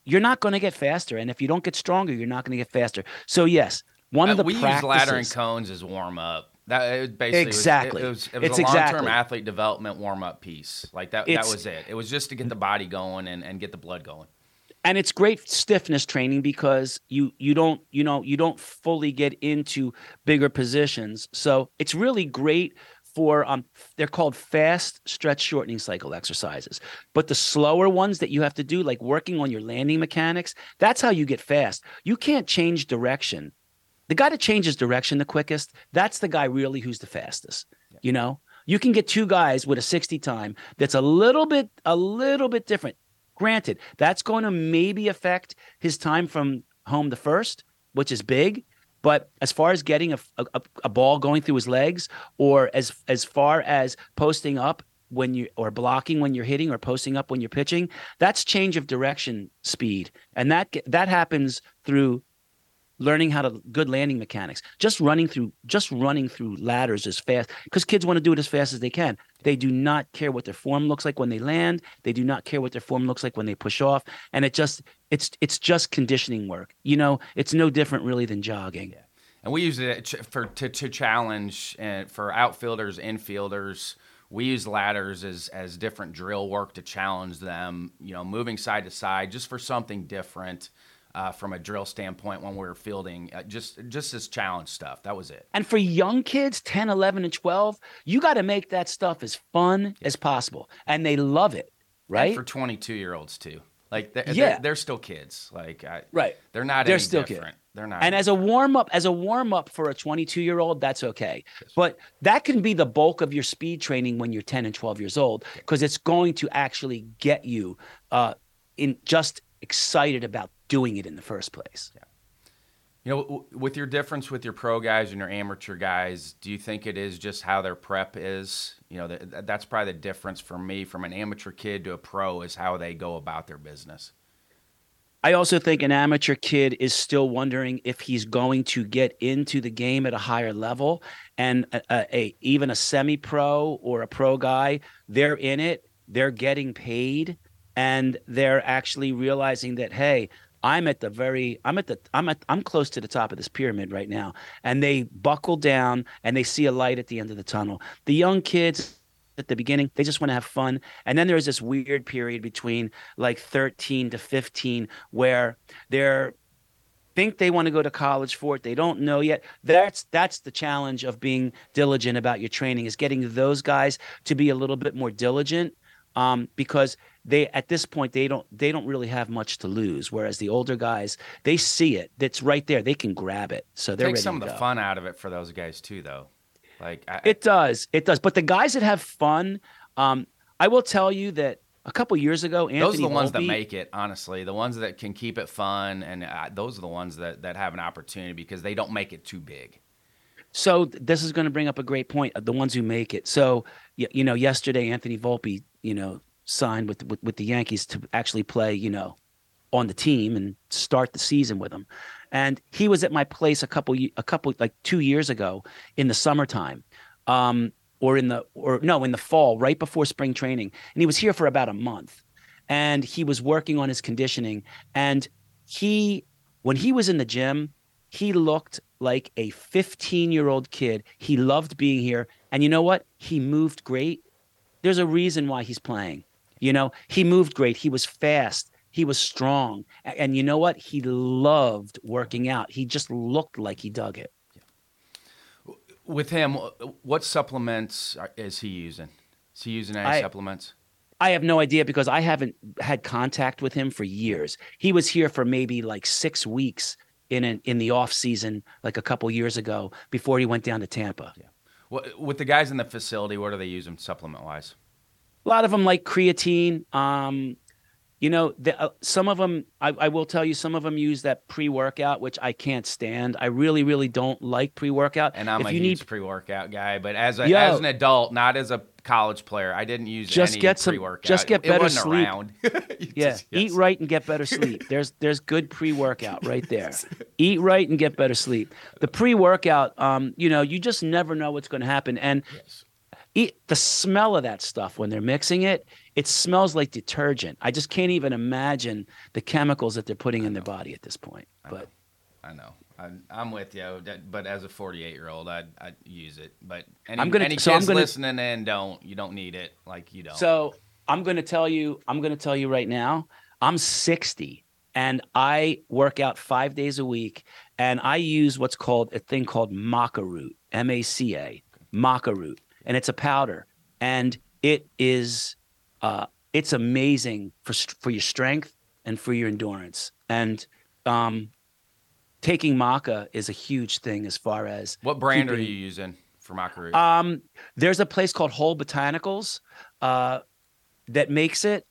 you're not going to get faster. And if you don't get stronger, you're not going to get faster. So yes, one of uh, the we practices, use ladder and cones as warm up. That it basically exactly. Was, it, was, it was it's a long term exactly. athlete development warm up piece. Like that. It's, that was it. It was just to get the body going and, and get the blood going and it's great stiffness training because you you don't you know you don't fully get into bigger positions so it's really great for um they're called fast stretch shortening cycle exercises but the slower ones that you have to do like working on your landing mechanics that's how you get fast you can't change direction the guy that changes direction the quickest that's the guy really who's the fastest yeah. you know you can get two guys with a 60 time that's a little bit a little bit different Granted, that's going to maybe affect his time from home to first, which is big. But as far as getting a, a, a ball going through his legs, or as as far as posting up when you or blocking when you're hitting or posting up when you're pitching, that's change of direction speed, and that that happens through learning how to good landing mechanics just running through just running through ladders as fast because kids want to do it as fast as they can. They do not care what their form looks like when they land. They do not care what their form looks like when they push off. And it just it's it's just conditioning work you know? It's no different really than jogging. Yeah. and we use it for to, to challenge uh, for outfielders infielders. We use ladders as as different drill work to challenge them you know moving side to side just for something different uh, from a drill standpoint when we were fielding, uh, just just this challenge stuff. That was it. And for young kids, 10, 11, and 12, you got to make that stuff as fun yeah. as possible. And they love it, right? And for 22 year olds, too. Like, they're, yeah. They're, they're, still kids. Like, I, right. They're not they're still different. Kids. They're not. And as a warm up, as a warm up for a 22 year old, that's okay. Yes. But that can be the bulk of your speed training when you're 10 and 12 years old, because it's going to actually get you uh, in just excited about doing it in the first place. Yeah. You know, with your difference with your pro guys and your amateur guys, do you think it is just how their prep is? You know, that's probably the difference for me from an amateur kid to a pro is how they go about their business. I also think an amateur kid is still wondering if he's going to get into the game at a higher level, and a, a, a even a semi-pro or a pro guy, they're in it, they're getting paid, and they're actually realizing that hey, I'm at the very I'm at the I'm at I'm close to the top of this pyramid right now. And they buckle down and they see a light at the end of the tunnel. The young kids at the beginning they just want to have fun. And then there's this weird period between like 13 to 15 where they're think they want to go to college for it. They don't know yet. That's that's the challenge of being diligent about your training is getting those guys to be a little bit more diligent um, because they at this point they don't they don't really have much to lose. Whereas the older guys, they see it. That's right there. They can grab it. So they're Take ready some of the fun out of it for those guys too, though. Like I, It does. It does. But the guys that have fun, um, I will tell you that a couple years ago, Anthony those are the ones that make it. Honestly, the ones that can keep it fun, and uh, those are the ones that that have an opportunity because they don't make it too big. So this is going to bring up a great point. uh, The ones who make it. So y- you know, yesterday Anthony Volpe, you know, signed with, with with the Yankees to actually play, you know, on the team and start the season with them. And he was at my place a couple a couple like 2 years ago in the summertime. Um or in the or no, in the fall right before spring training. And he was here for about a month. And he was working on his conditioning and he when he was in the gym, he looked like a 15 year old kid. He loved being here. And you know what? He moved great. There's a reason why he's playing. You know, he moved great. He was fast. He was strong. And you know what? He loved working out. He just looked like he dug it. With him, what supplements is he using? Is he using any I- supplements? I have no idea because I haven't had contact with him for years. He was here for maybe like six weeks in an, in the off season, like a couple years ago, before he went down to Tampa. What, with the guys in the facility, what are they using supplement wise? A lot of them like creatine. Um, you know, the, uh, some of them, I, I will tell you, some of them use that pre workout, which I can't stand. I really, really don't like pre workout. And I'm if a you huge need, pre-workout guy, but as a, Yo. as an adult, not as a college player, I didn't use Just any get some- pre-workout. just get better sleep. yeah, just- eat right and get better sleep. There's there's good pre workout right there. eat right and get better sleep. The pre workout, um, you know, you just never know what's going to happen. And Yes. Eat the smell of that stuff when they're mixing it it smells like detergent. I just can't even imagine the chemicals that they're putting in their body at this point but I know. I'm, I'm with you, but as a 48 year old, I'd, I'd use it. But any, I'm gonna- any so I'm kids gonna- listening in, don't. You don't need it. Like you don't. so i'm going to tell you i'm going to tell you right now i'm 60 and i work out five days a week and i use what's called a thing called maca root m-a-c-a maca root and it's a powder and it is uh, it's amazing for for your strength and for your endurance and um, taking maca is a huge thing as far as what brand are you using for maca root? um, there's a place called Whole Botanicals uh, that makes it.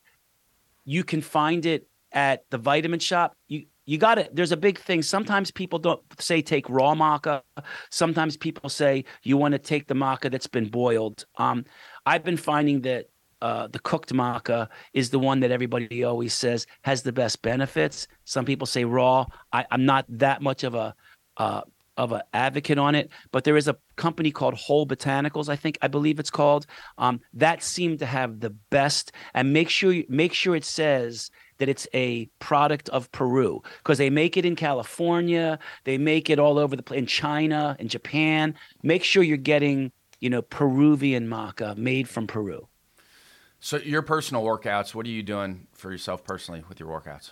You can find it at the vitamin shop. You you got it. There's a big thing. Sometimes people don't say take raw maca. Sometimes people say you want to take the maca that's been boiled. Um, I've been finding that uh, the cooked maca is the one that everybody always says has the best benefits. Some people say raw. I, I'm not that much of a uh, of an advocate on it, but there is a company called Whole Botanicals, I think I believe it's called. Um, that seemed to have the best. And make sure make sure it says that it's a product of Peru because they make it in California, they make it all over the place in China, in Japan. Make sure you're getting you know Peruvian maca made from Peru. so your personal workouts, what are you doing for yourself personally with your workouts?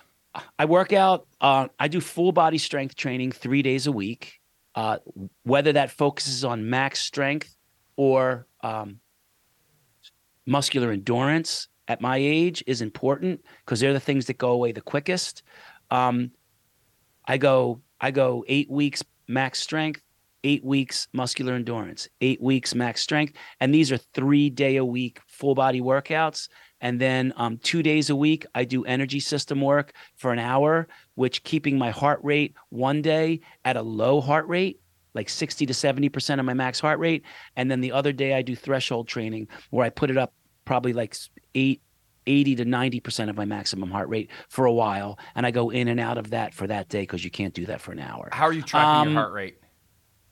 I work out. Uh, I do full body strength training three days a week. Uh, whether that focuses on max strength or um, muscular endurance at my age is important because they're the things that go away the quickest. Um, I go I go eight weeks max strength, eight weeks muscular endurance, eight weeks max strength, and these are three day a week full body workouts. And then um, two days a week, I do energy system work for an hour, which keeping my heart rate one day at a low heart rate, like 60 to 70% of my max heart rate. And then the other day, I do threshold training where I put it up probably like eight, 80 to 90% of my maximum heart rate for a while. And I go in and out of that for that day because you can't do that for an hour. How are you tracking Um, your heart rate?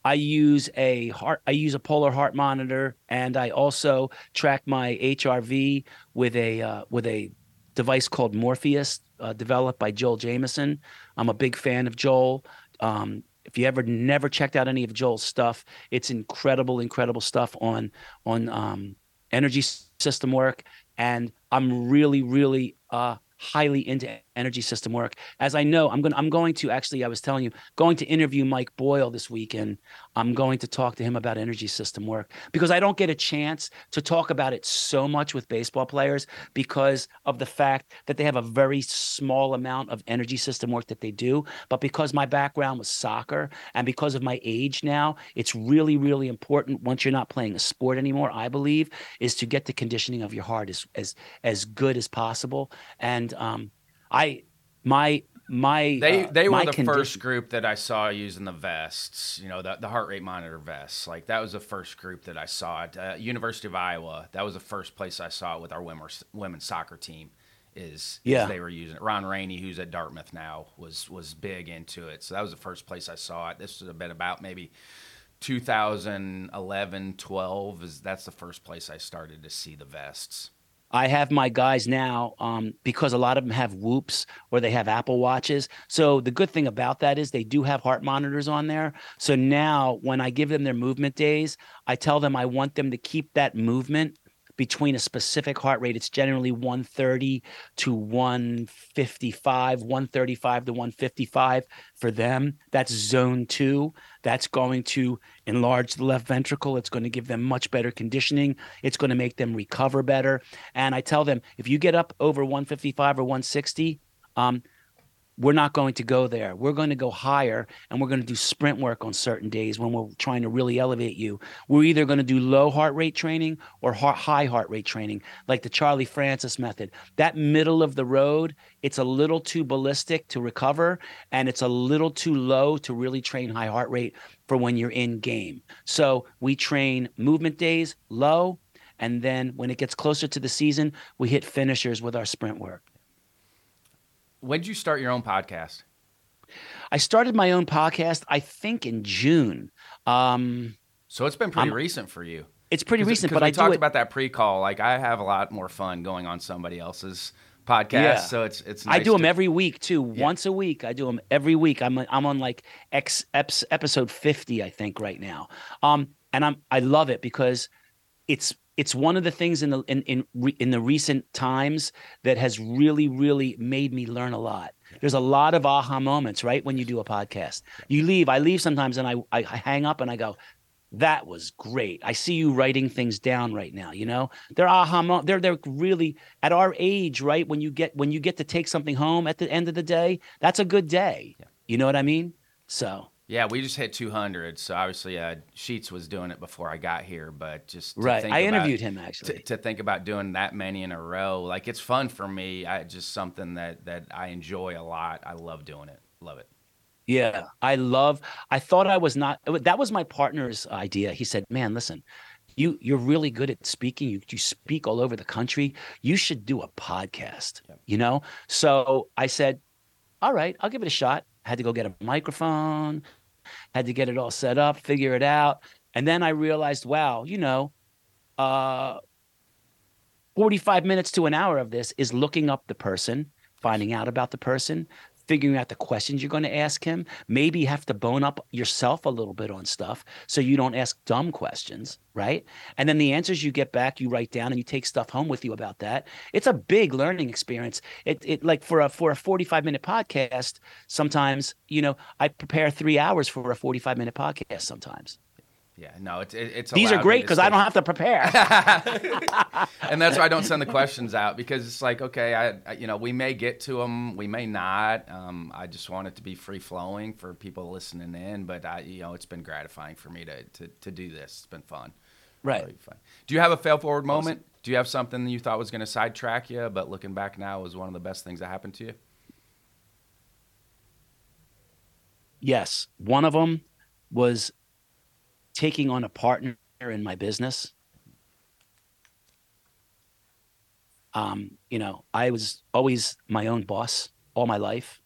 I use a heart I use a polar heart monitor and I also track my HRV with a uh, with a device called Morpheus uh, developed by Joel Jamieson. I'm a big fan of Joel. Um, if you ever never checked out any of Joel's stuff, it's incredible, incredible stuff on on um, energy system work. And I'm really, really uh, highly into energy system work. As I know, I'm going I'm going to actually I was telling you going to interview Mike Boyle this weekend. I'm going to talk to him about energy system work because I don't get a chance to talk about it so much with baseball players because of the fact that they have a very small amount of energy system work that they do, but because my background was soccer and because of my age now, it's really really important once you're not playing a sport anymore, I believe, is to get the conditioning of your heart as as as good as possible. And um I my my They uh, they were the condi- first group that I saw using the vests. You know, the, the heart rate monitor vests. Like that was the first group that I saw at uh, University of Iowa. That was the first place I saw it with our women's women's soccer team. Is, is Yeah. they were using it. Ron Rainey, who's at Dartmouth now, was was big into it. So that was the first place I saw it. This would have been about maybe 2011, 12. Is that's the first place I started to see the vests. I have my guys now um, because a lot of them have WHOOPs or they have Apple watches. So the good thing about that is they do have heart monitors on there. So now when I give them their movement days, I tell them I want them to keep that movement between a specific heart rate. It's generally 130 to 155, 135 to 155 for them. That's zone two. That's going to enlarge the left ventricle. It's going to give them much better conditioning. It's going to make them recover better. And I tell them if you get up over 155 or 160, um, we're not going to go there. We're going to go higher and we're going to do sprint work on certain days when we're trying to really elevate you. We're either going to do low heart rate training or high heart rate training, like the Charlie Francis method. That middle of the road, it's a little too ballistic to recover and it's a little too low to really train high heart rate for when you're in game. So we train movement days low. And then when it gets closer to the season, we hit finishers with our sprint work. When did you start your own podcast? I started my own podcast, I think in June. Um, So it's been pretty I'm- recent for you. it's pretty recent, but we I do talked it. about that pre-call. Like I have a lot more fun going on somebody else's podcast. Yeah. So it's it's. I nice do them every week too. Yeah. Once a week, I do them every week. I'm I'm on like X episode fifty, I think, right now. Um, and I'm I love it because it's it's one of the things in the in in re, in the recent times that has really really made me learn a lot. There's a lot of aha moments, right? When you do a podcast, you leave. I leave sometimes, and I I hang up and I go. That was great. I see you writing things down right now. You know, they're aha. Mo- they're they're really at our age, right? When you get when you get to take something home at the end of the day, that's a good day. Yeah. You know what I mean? So Yeah, we just hit 200. So obviously, uh, Sheets was doing it before I got here, but just to right, think I about- interviewed him actually. to think about doing that many in a row, like it's fun for me. I just something that that I enjoy a lot. I love doing it. Love it. Yeah, I love. I thought I was not. That was my partner's idea. He said, "Man, listen, you you're really good at speaking. You you speak all over the country. You should do a podcast." Yep. You know. So I said, "All right, I'll give it a shot." Had to go get a microphone. Had to get it all set up, figure it out, and then I realized, wow, you know, uh, 45 minutes to an hour of this is looking up the person, finding out about the person, figuring out the questions you're going to ask him. Maybe you have to bone up yourself a little bit on stuff so you don't ask dumb questions, right? And then the answers you get back, you write down and you take stuff home with you about that. It's a big learning experience. It it like for a for a 45 minute podcast, sometimes, you know, I prepare 3 hours for a 45 minute podcast sometimes. Yeah, no, it's it, it's. These are great cuz I don't have to prepare. and that's why I don't send the questions out because it's like, okay, I, I you know, we may get to them, we may not. Um, I just want it to be free flowing for people listening in, but I, you know, it's been gratifying for me to to, to do this. It's been fun. right. Really fun. Do you have a fail forward moment? Do you have something you thought was going to sidetrack you, but looking back now was one of the best things that happened to you? Yes, one of them was taking on a partner in my business. Um, you know, I was always my own boss all my life.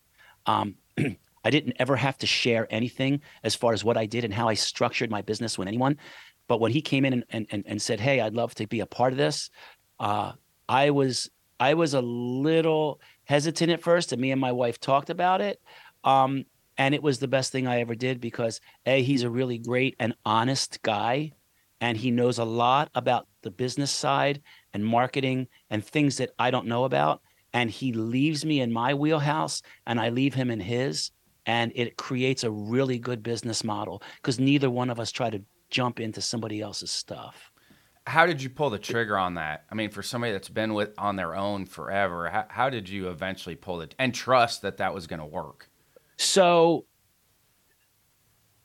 Um, I didn't ever have to share anything as far as what I did and how I structured my business with anyone. But when he came in and, and, and, said, Hey, I'd love to be a part of this, uh, I was I was a little hesitant at first, and me and my wife talked about it. Um, and it was the best thing I ever did because a he's a really great and honest guy, and he knows a lot about the business side and marketing and things that I don't know about. and he leaves me in my wheelhouse and I leave him in his and it creates a really good business model because neither one of us try to jump into somebody else's stuff. How did you pull the trigger on that? I mean, for somebody that's been with on their own forever, how, how did you eventually pull it and trust that that was going to work? So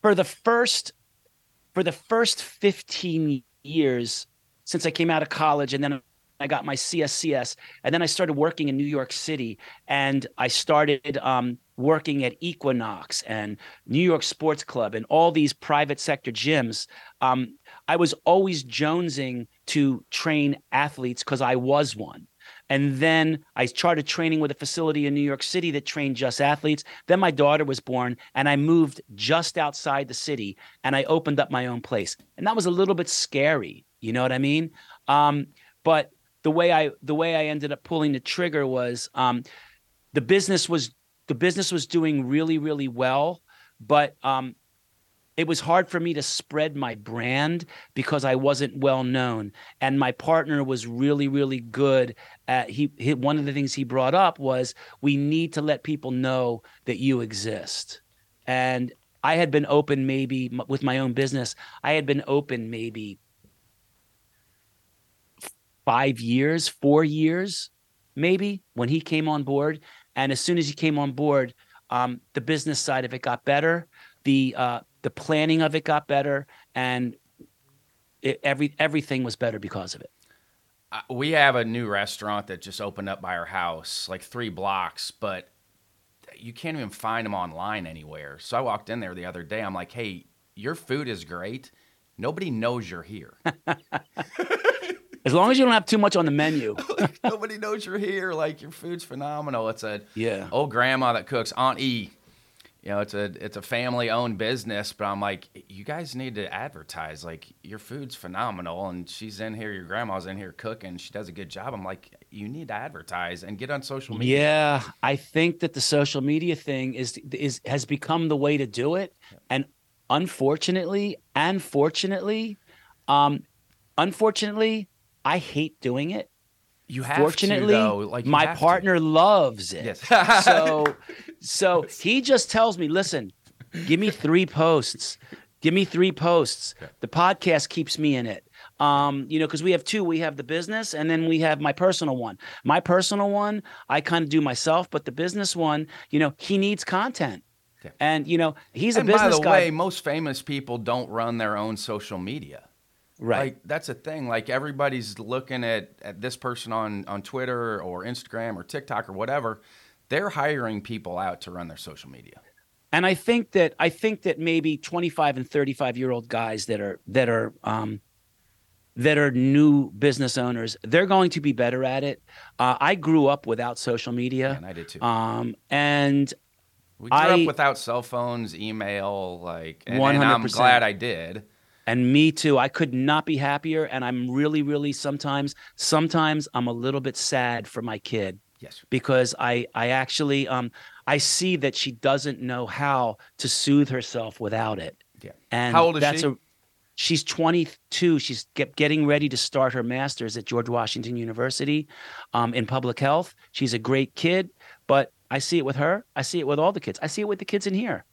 for the first for the first 15 years since I came out of college and then I got my CSCS and then I started working in New York City and I started um, working at Equinox and New York Sports Club and all these private sector gyms. Um, I was always jonesing to train athletes because I was one. And then I started training with a facility in New York City that trained just athletes. Then my daughter was born, and I moved just outside the city and I opened up my own place. And that was a little bit scary. You know what I mean? Um, but the way I the way I ended up pulling the trigger was um, the business was the business was doing really really well, but um, it was hard for me to spread my brand because I wasn't well known. And my partner was really really good at he, he one of the things he brought up was we need to let people know that you exist. And I had been open maybe with my own business. I had been open maybe five years, four years, maybe when he came on board. And as soon as he came on board, um, the business side of it got better. The uh, the planning of it got better, and it, every everything was better because of it. Uh, we have a new restaurant that just opened up by our house, like three blocks, but you can't even find them online anywhere. So I walked in there the other day. I'm like, "Hey, your food is great. Nobody knows you're here." As long as you don't have too much on the menu. like, nobody knows you're here. Like your food's phenomenal. It's a yeah old grandma that cooks, Aunt E. You know, it's a it's a family owned business, but I'm like, you guys need to advertise. Like your food's phenomenal, and she's in here. Your grandma's in here cooking. She does a good job. I'm like, you need to advertise and get on social media. Yeah, I think that the social media thing is is has become the way to do it, and unfortunately, and fortunately, um, unfortunately, I hate doing it. You have Fortunately, to, though. Like my partner to. loves it. Yes. so, so he just tells me, "Listen, give me three posts. Give me three posts. The podcast keeps me in it. Um, you know, because we have two. We have the business, and then we have my personal one. My personal one, I kind of do myself, but the business one, you know, he needs content. Yeah. And you know, he's and a business by the guy. way, most famous people don't run their own social media. Right. Like that's a thing. Like everybody's looking at, at this person on, on Twitter or Instagram or TikTok or whatever. They're hiring people out to run their social media. And I think that I think that maybe 25 and 35 year old guys that are that are um, that are new business owners, they're going to be better at it. Uh, I grew up without social media. And I did too. Um, and we grew I, up without cell phones, email, like, and, and I'm glad I did. And me too. I could not be happier. And I'm really, really sometimes, sometimes I'm a little bit sad for my kid. Yes. Because I, I actually, um, I see that she doesn't know how to soothe herself without it. Yeah. And how old is that's she? A, she's 22. She's get, getting ready to start her master's at George Washington University um, in public health. She's a great kid, but I see it with her. I see it with all the kids. I see it with the kids in here.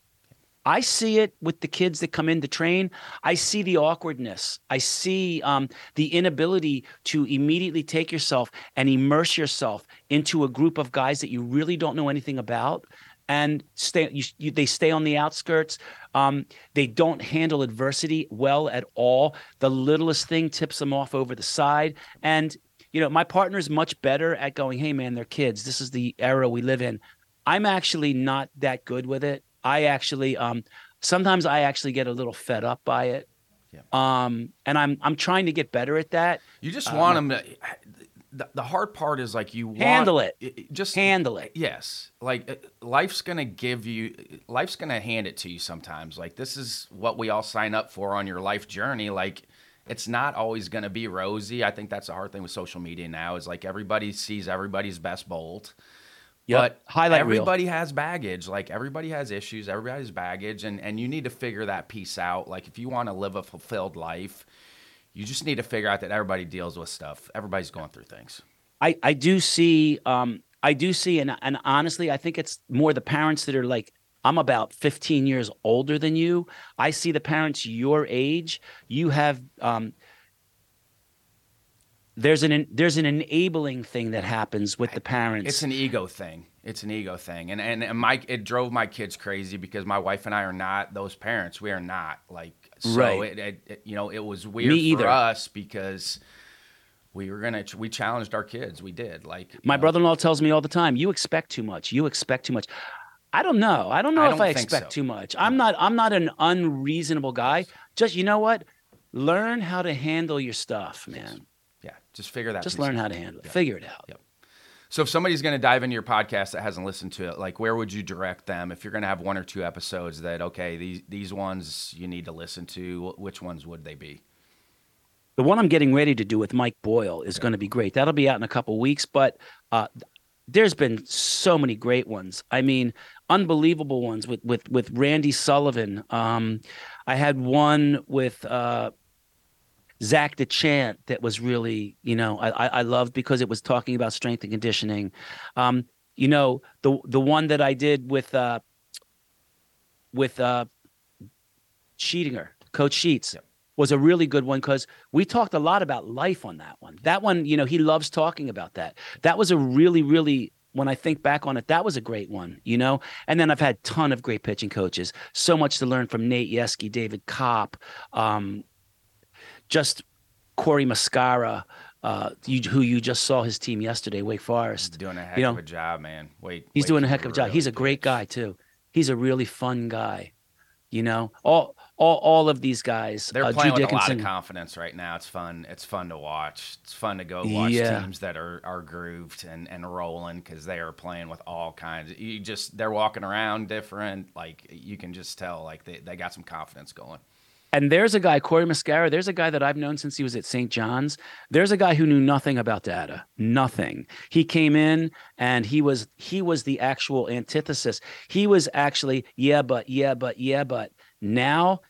I see it with the kids that come in to train. I see the awkwardness. I see um, the inability to immediately take yourself and immerse yourself into a group of guys that you really don't know anything about, and stay. You, you, they stay on the outskirts. Um, they don't handle adversity well at all. The littlest thing tips them off over the side, and you know my partner is much better at going. Hey man, they're kids. This is the era we live in. I'm actually not that good with it. I actually um, sometimes I actually get a little fed up by it. Yeah. Um, and I'm I'm trying to get better at that. You just want um, them to. The, the hard part is like you handle want, it. Just handle it. Yes, like life's gonna give you. Life's gonna hand it to you sometimes. Like this is what we all sign up for on your life journey. Like it's not always gonna be rosy. I think that's the hard thing with social media now. Is like everybody sees everybody's best bolt. Yep. But Highlight everybody reel. has baggage. Like everybody has issues. Everybody has baggage, and and you need to figure that piece out. Like if you want to live a fulfilled life, you just need to figure out that everybody deals with stuff. Everybody's going through things. I I do see. Um, I do see, and and honestly, I think it's more the parents that are like, I'm about 15 years older than you. I see the parents your age. You have um, there's an there's an enabling thing that happens with the parents. It's an ego thing. It's an ego thing, and and, and my it drove my kids crazy because my wife and I are not those parents. We are not like so. Right. It, it, it- you know it was weird Me for either. us because we were gonna we challenged our kids. We did like My know, brother-in-law tells me all the time, "You expect too much. You expect too much." I don't know. I don't know I if don't I expect so. too much. I'm not. I'm not an unreasonable guy. Just you know what? Learn how to handle your stuff, man. Yeah, just figure that. Just learn out. how to handle it. Yeah. Figure it out. Yep. So if somebody's going to dive into your podcast that hasn't listened to it, like where would you direct them? If you're going to have one or two episodes that okay, these these ones you need to listen to, which ones would they be? The one I'm getting ready to do with Mike Boyle is going to be great. That'll be out in a couple weeks, but uh, there's been so many great ones. I mean, unbelievable ones with with with Randy Sullivan. Um, I had one with uh, Zach DeChant that was really, you know, I, I I loved because it was talking about strength and conditioning. Um, you know, the the one that I did with uh, with uh, Sheetinger, Coach Sheets, was a really good one because we talked a lot about life on that one. That one, you know, he loves talking about that. That was a really, really. When I think back on it, that was a great one, you know. And then I've had ton of great pitching coaches. So much to learn from Nate Yeskie, David Kopp, um, just Corey Muscara, uh, you, who you just saw his team yesterday, Wake He's Forest. doing a heck You know, of a job, man. Wait, He's doing a heck of a job. He's a great guy too. He's a really fun guy. You know, all all all of these guys. They're uh, playing Drew with a lot of confidence right now. It's fun. It's fun to watch. It's fun to go watch Yeah. teams that are, are grooved and, and rolling because they are playing with all kinds. You just they're walking around different. Like you can just tell like they, they got some confidence going. And there's a guy, Corey Muscara. There's a guy that I've known since he was at St. John's. There's a guy who knew nothing about data, nothing. He came in and he was he was the actual antithesis. He was actually yeah, but yeah, but yeah, but now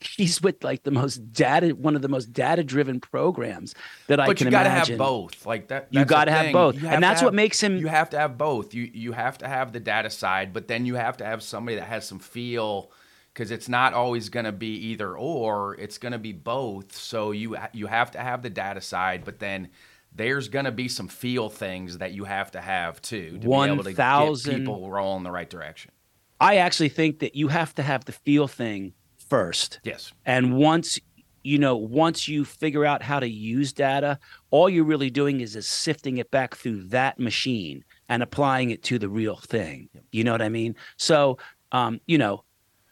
he's with like the most data, one of the most data driven programs that I can imagine. but you gotta have both. Like that. You the gotta have both. You And have that's what have- makes him- You have to have both. You you have to have the data side, but then you have to have somebody that has some feel because it's not always going to be either or. It's going to be both. So you you have to have the data side, but then. There's gonna be some feel things that you have to have too to be able to get 1,000 people rolling the right direction. I actually think that you have to have the feel thing first. Yes, And once you know, once you figure out how to use data, all you're really doing is is sifting it back through that machine and applying it to the real thing. You know what I mean? So, um, you know,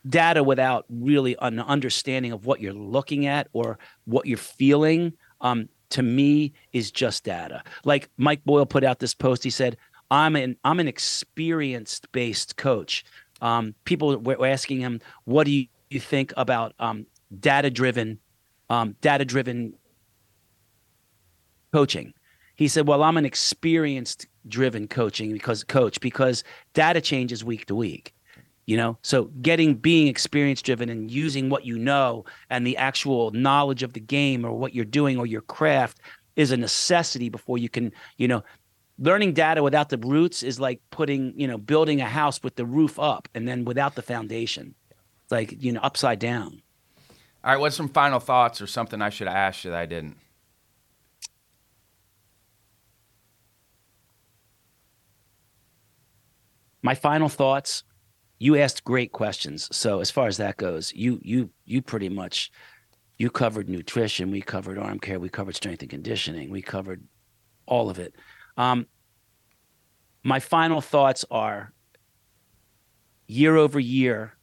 data without really an understanding of what you're looking at or what you're feeling, um, to me is just data. Like Mike Boyle put out this post. He said, "I'm an I'm an experienced based coach." Um, people were asking him, "What do you, you think about um, data driven, um, data driven coaching?" He said, "Well, I'm an experienced driven coaching because coach because data changes week to week." You know, so getting being experience driven and using what you know and the actual knowledge of the game or what you're doing or your craft is a necessity before you can, you know, learning data without the roots is like putting, you know, building a house with the roof up and then without the foundation. It's like, you know, upside down. All right, what's some final thoughts or something I should have asked you that I didn't? My final thoughts, you asked great questions. So as far as that goes, you you you pretty much you covered nutrition, we covered arm care, we covered strength and conditioning, we covered all of it. Um, my final thoughts are year over year,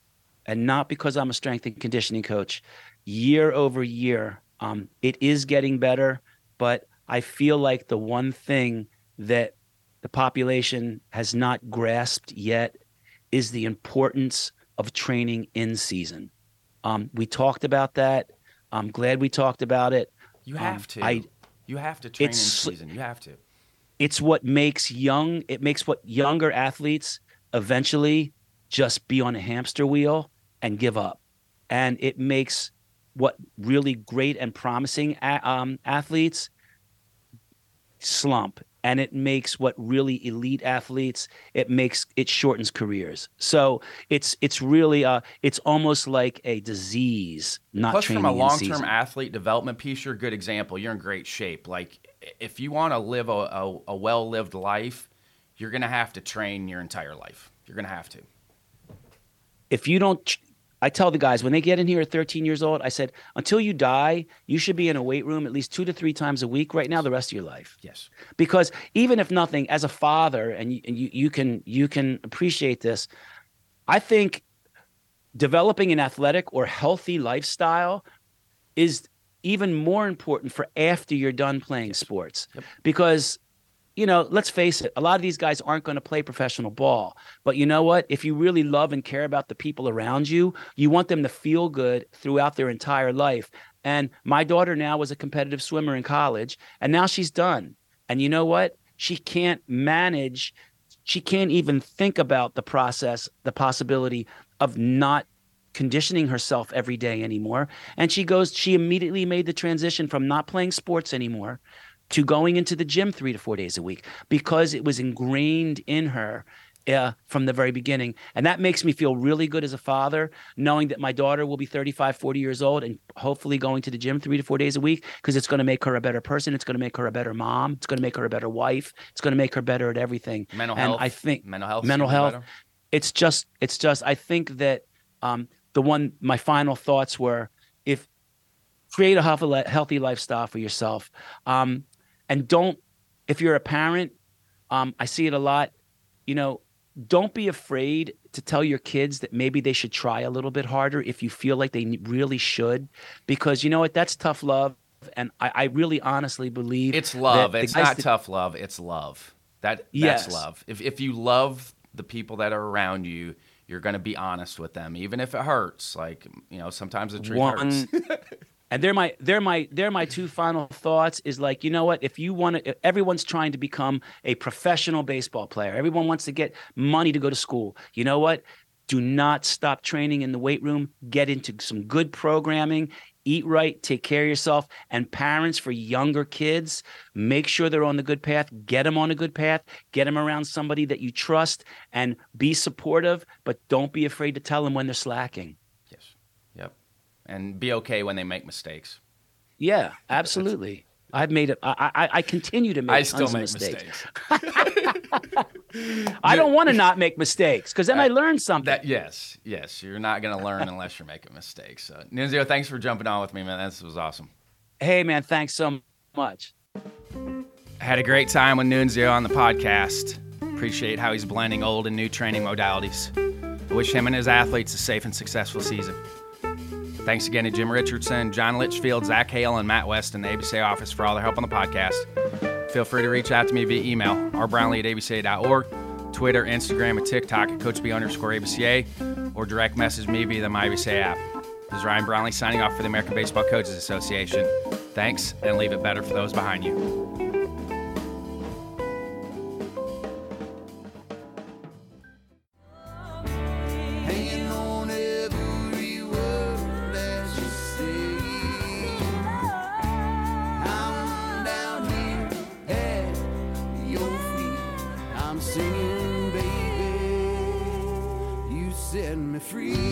and not because I'm a strength and conditioning coach, year over year, um, it is getting better, but I feel like the one thing that the population has not grasped yet is the importance of training in season. Um, we talked about that. I'm glad we talked about it. You Um, have to. I- you have to train in season. You have to. It's what makes young. It makes what younger athletes eventually just be on a hamster wheel and give up, and it makes what really great and promising a- um, athletes slump and it makes what really elite athletes it makes it shortens careers so it's it's really uh it's almost like a disease not Plus, from a long-term athlete development piece, you're a good example. You're in great shape. Like, if you want to live a, a, a well-lived life, you're gonna have to train your entire life. You're gonna have to. if you don't I tell the guys when they get in here at 13 years old, I said, until you die, you should be in a weight room at least two to three times a week right now, the rest of your life. Yes. Because even if nothing, as a father, and you, and you, you can you can appreciate this, I think developing an athletic or healthy lifestyle is even more important for after you're done playing sports. Yep. Because you know, let's face it, a lot of these guys aren't going to play professional ball. But you know what? If you really love and care about the people around you, you want them to feel good throughout their entire life. And my daughter now was a competitive swimmer in college, and now she's done. And you know what? She can't manage, she can't even think about the process, the possibility of not conditioning herself every day anymore. And she goes, she immediately made the transition from not playing sports anymore to going into the gym three to four days a week because it was ingrained in her uh, from the very beginning. And that makes me feel really good as a father, knowing that my daughter will be 35, 40 years old and hopefully going to the gym three to four days a week because it's going to make her a better person. It's going to make her a better mom. It's going to make her a better wife. It's going to make her better at everything. Mental and health. I think mental health. mental health. better. it's just it's just i think that um the one my final thoughts were if create a healthy, healthy lifestyle for yourself um and don't if you're a parent um i see it a lot you know don't be afraid to tell your kids that maybe they should try a little bit harder if you feel like they really should because you know what that's tough love and i, I really honestly believe It's love. It's not that- tough love. It's love. That that's Yes. love. If if you love the people that are around you, you're going to be honest with them, even if it hurts. Like you know, sometimes the truth hurts. and they're my they're my they're my two final thoughts is like you know what? If you want to everyone's trying to become a professional baseball player everyone wants to get money to go to school you know what? Do not stop training in the weight room. Get into some good programming. Eat right. Take care of yourself. And parents for younger kids make sure they're on the good path. Get them on a good path. Get them around somebody that you trust and be supportive but don't be afraid to tell them when they're slacking. And be okay when they make mistakes. Yeah, absolutely. I've made it. I, I I continue to make. I still make mistakes. mistakes. I don't want to not make mistakes because then I, learn something. That yes, yes. You're not going to learn unless you're making mistakes. So, Nunzio, thanks for jumping on with me, man. This was awesome. hey, man, thanks so much. I had a great time with Nunzio on the podcast. Appreciate how he's blending old and new training modalities. I wish him and his athletes a safe and successful season. Thanks again to Jim Richardson, John Litchfield, Zach Hale, and Matt West in the ABC office for all their help on the podcast. Feel free to reach out to me via email, rbrownlee at abca.org, Twitter, Instagram, and TikTok at CoachB underscore ABCA, or direct message me via the MyABCA app. This is Ryan Brownlee signing off for the American Baseball Coaches Association. Thanks, and leave it better for those behind you. free.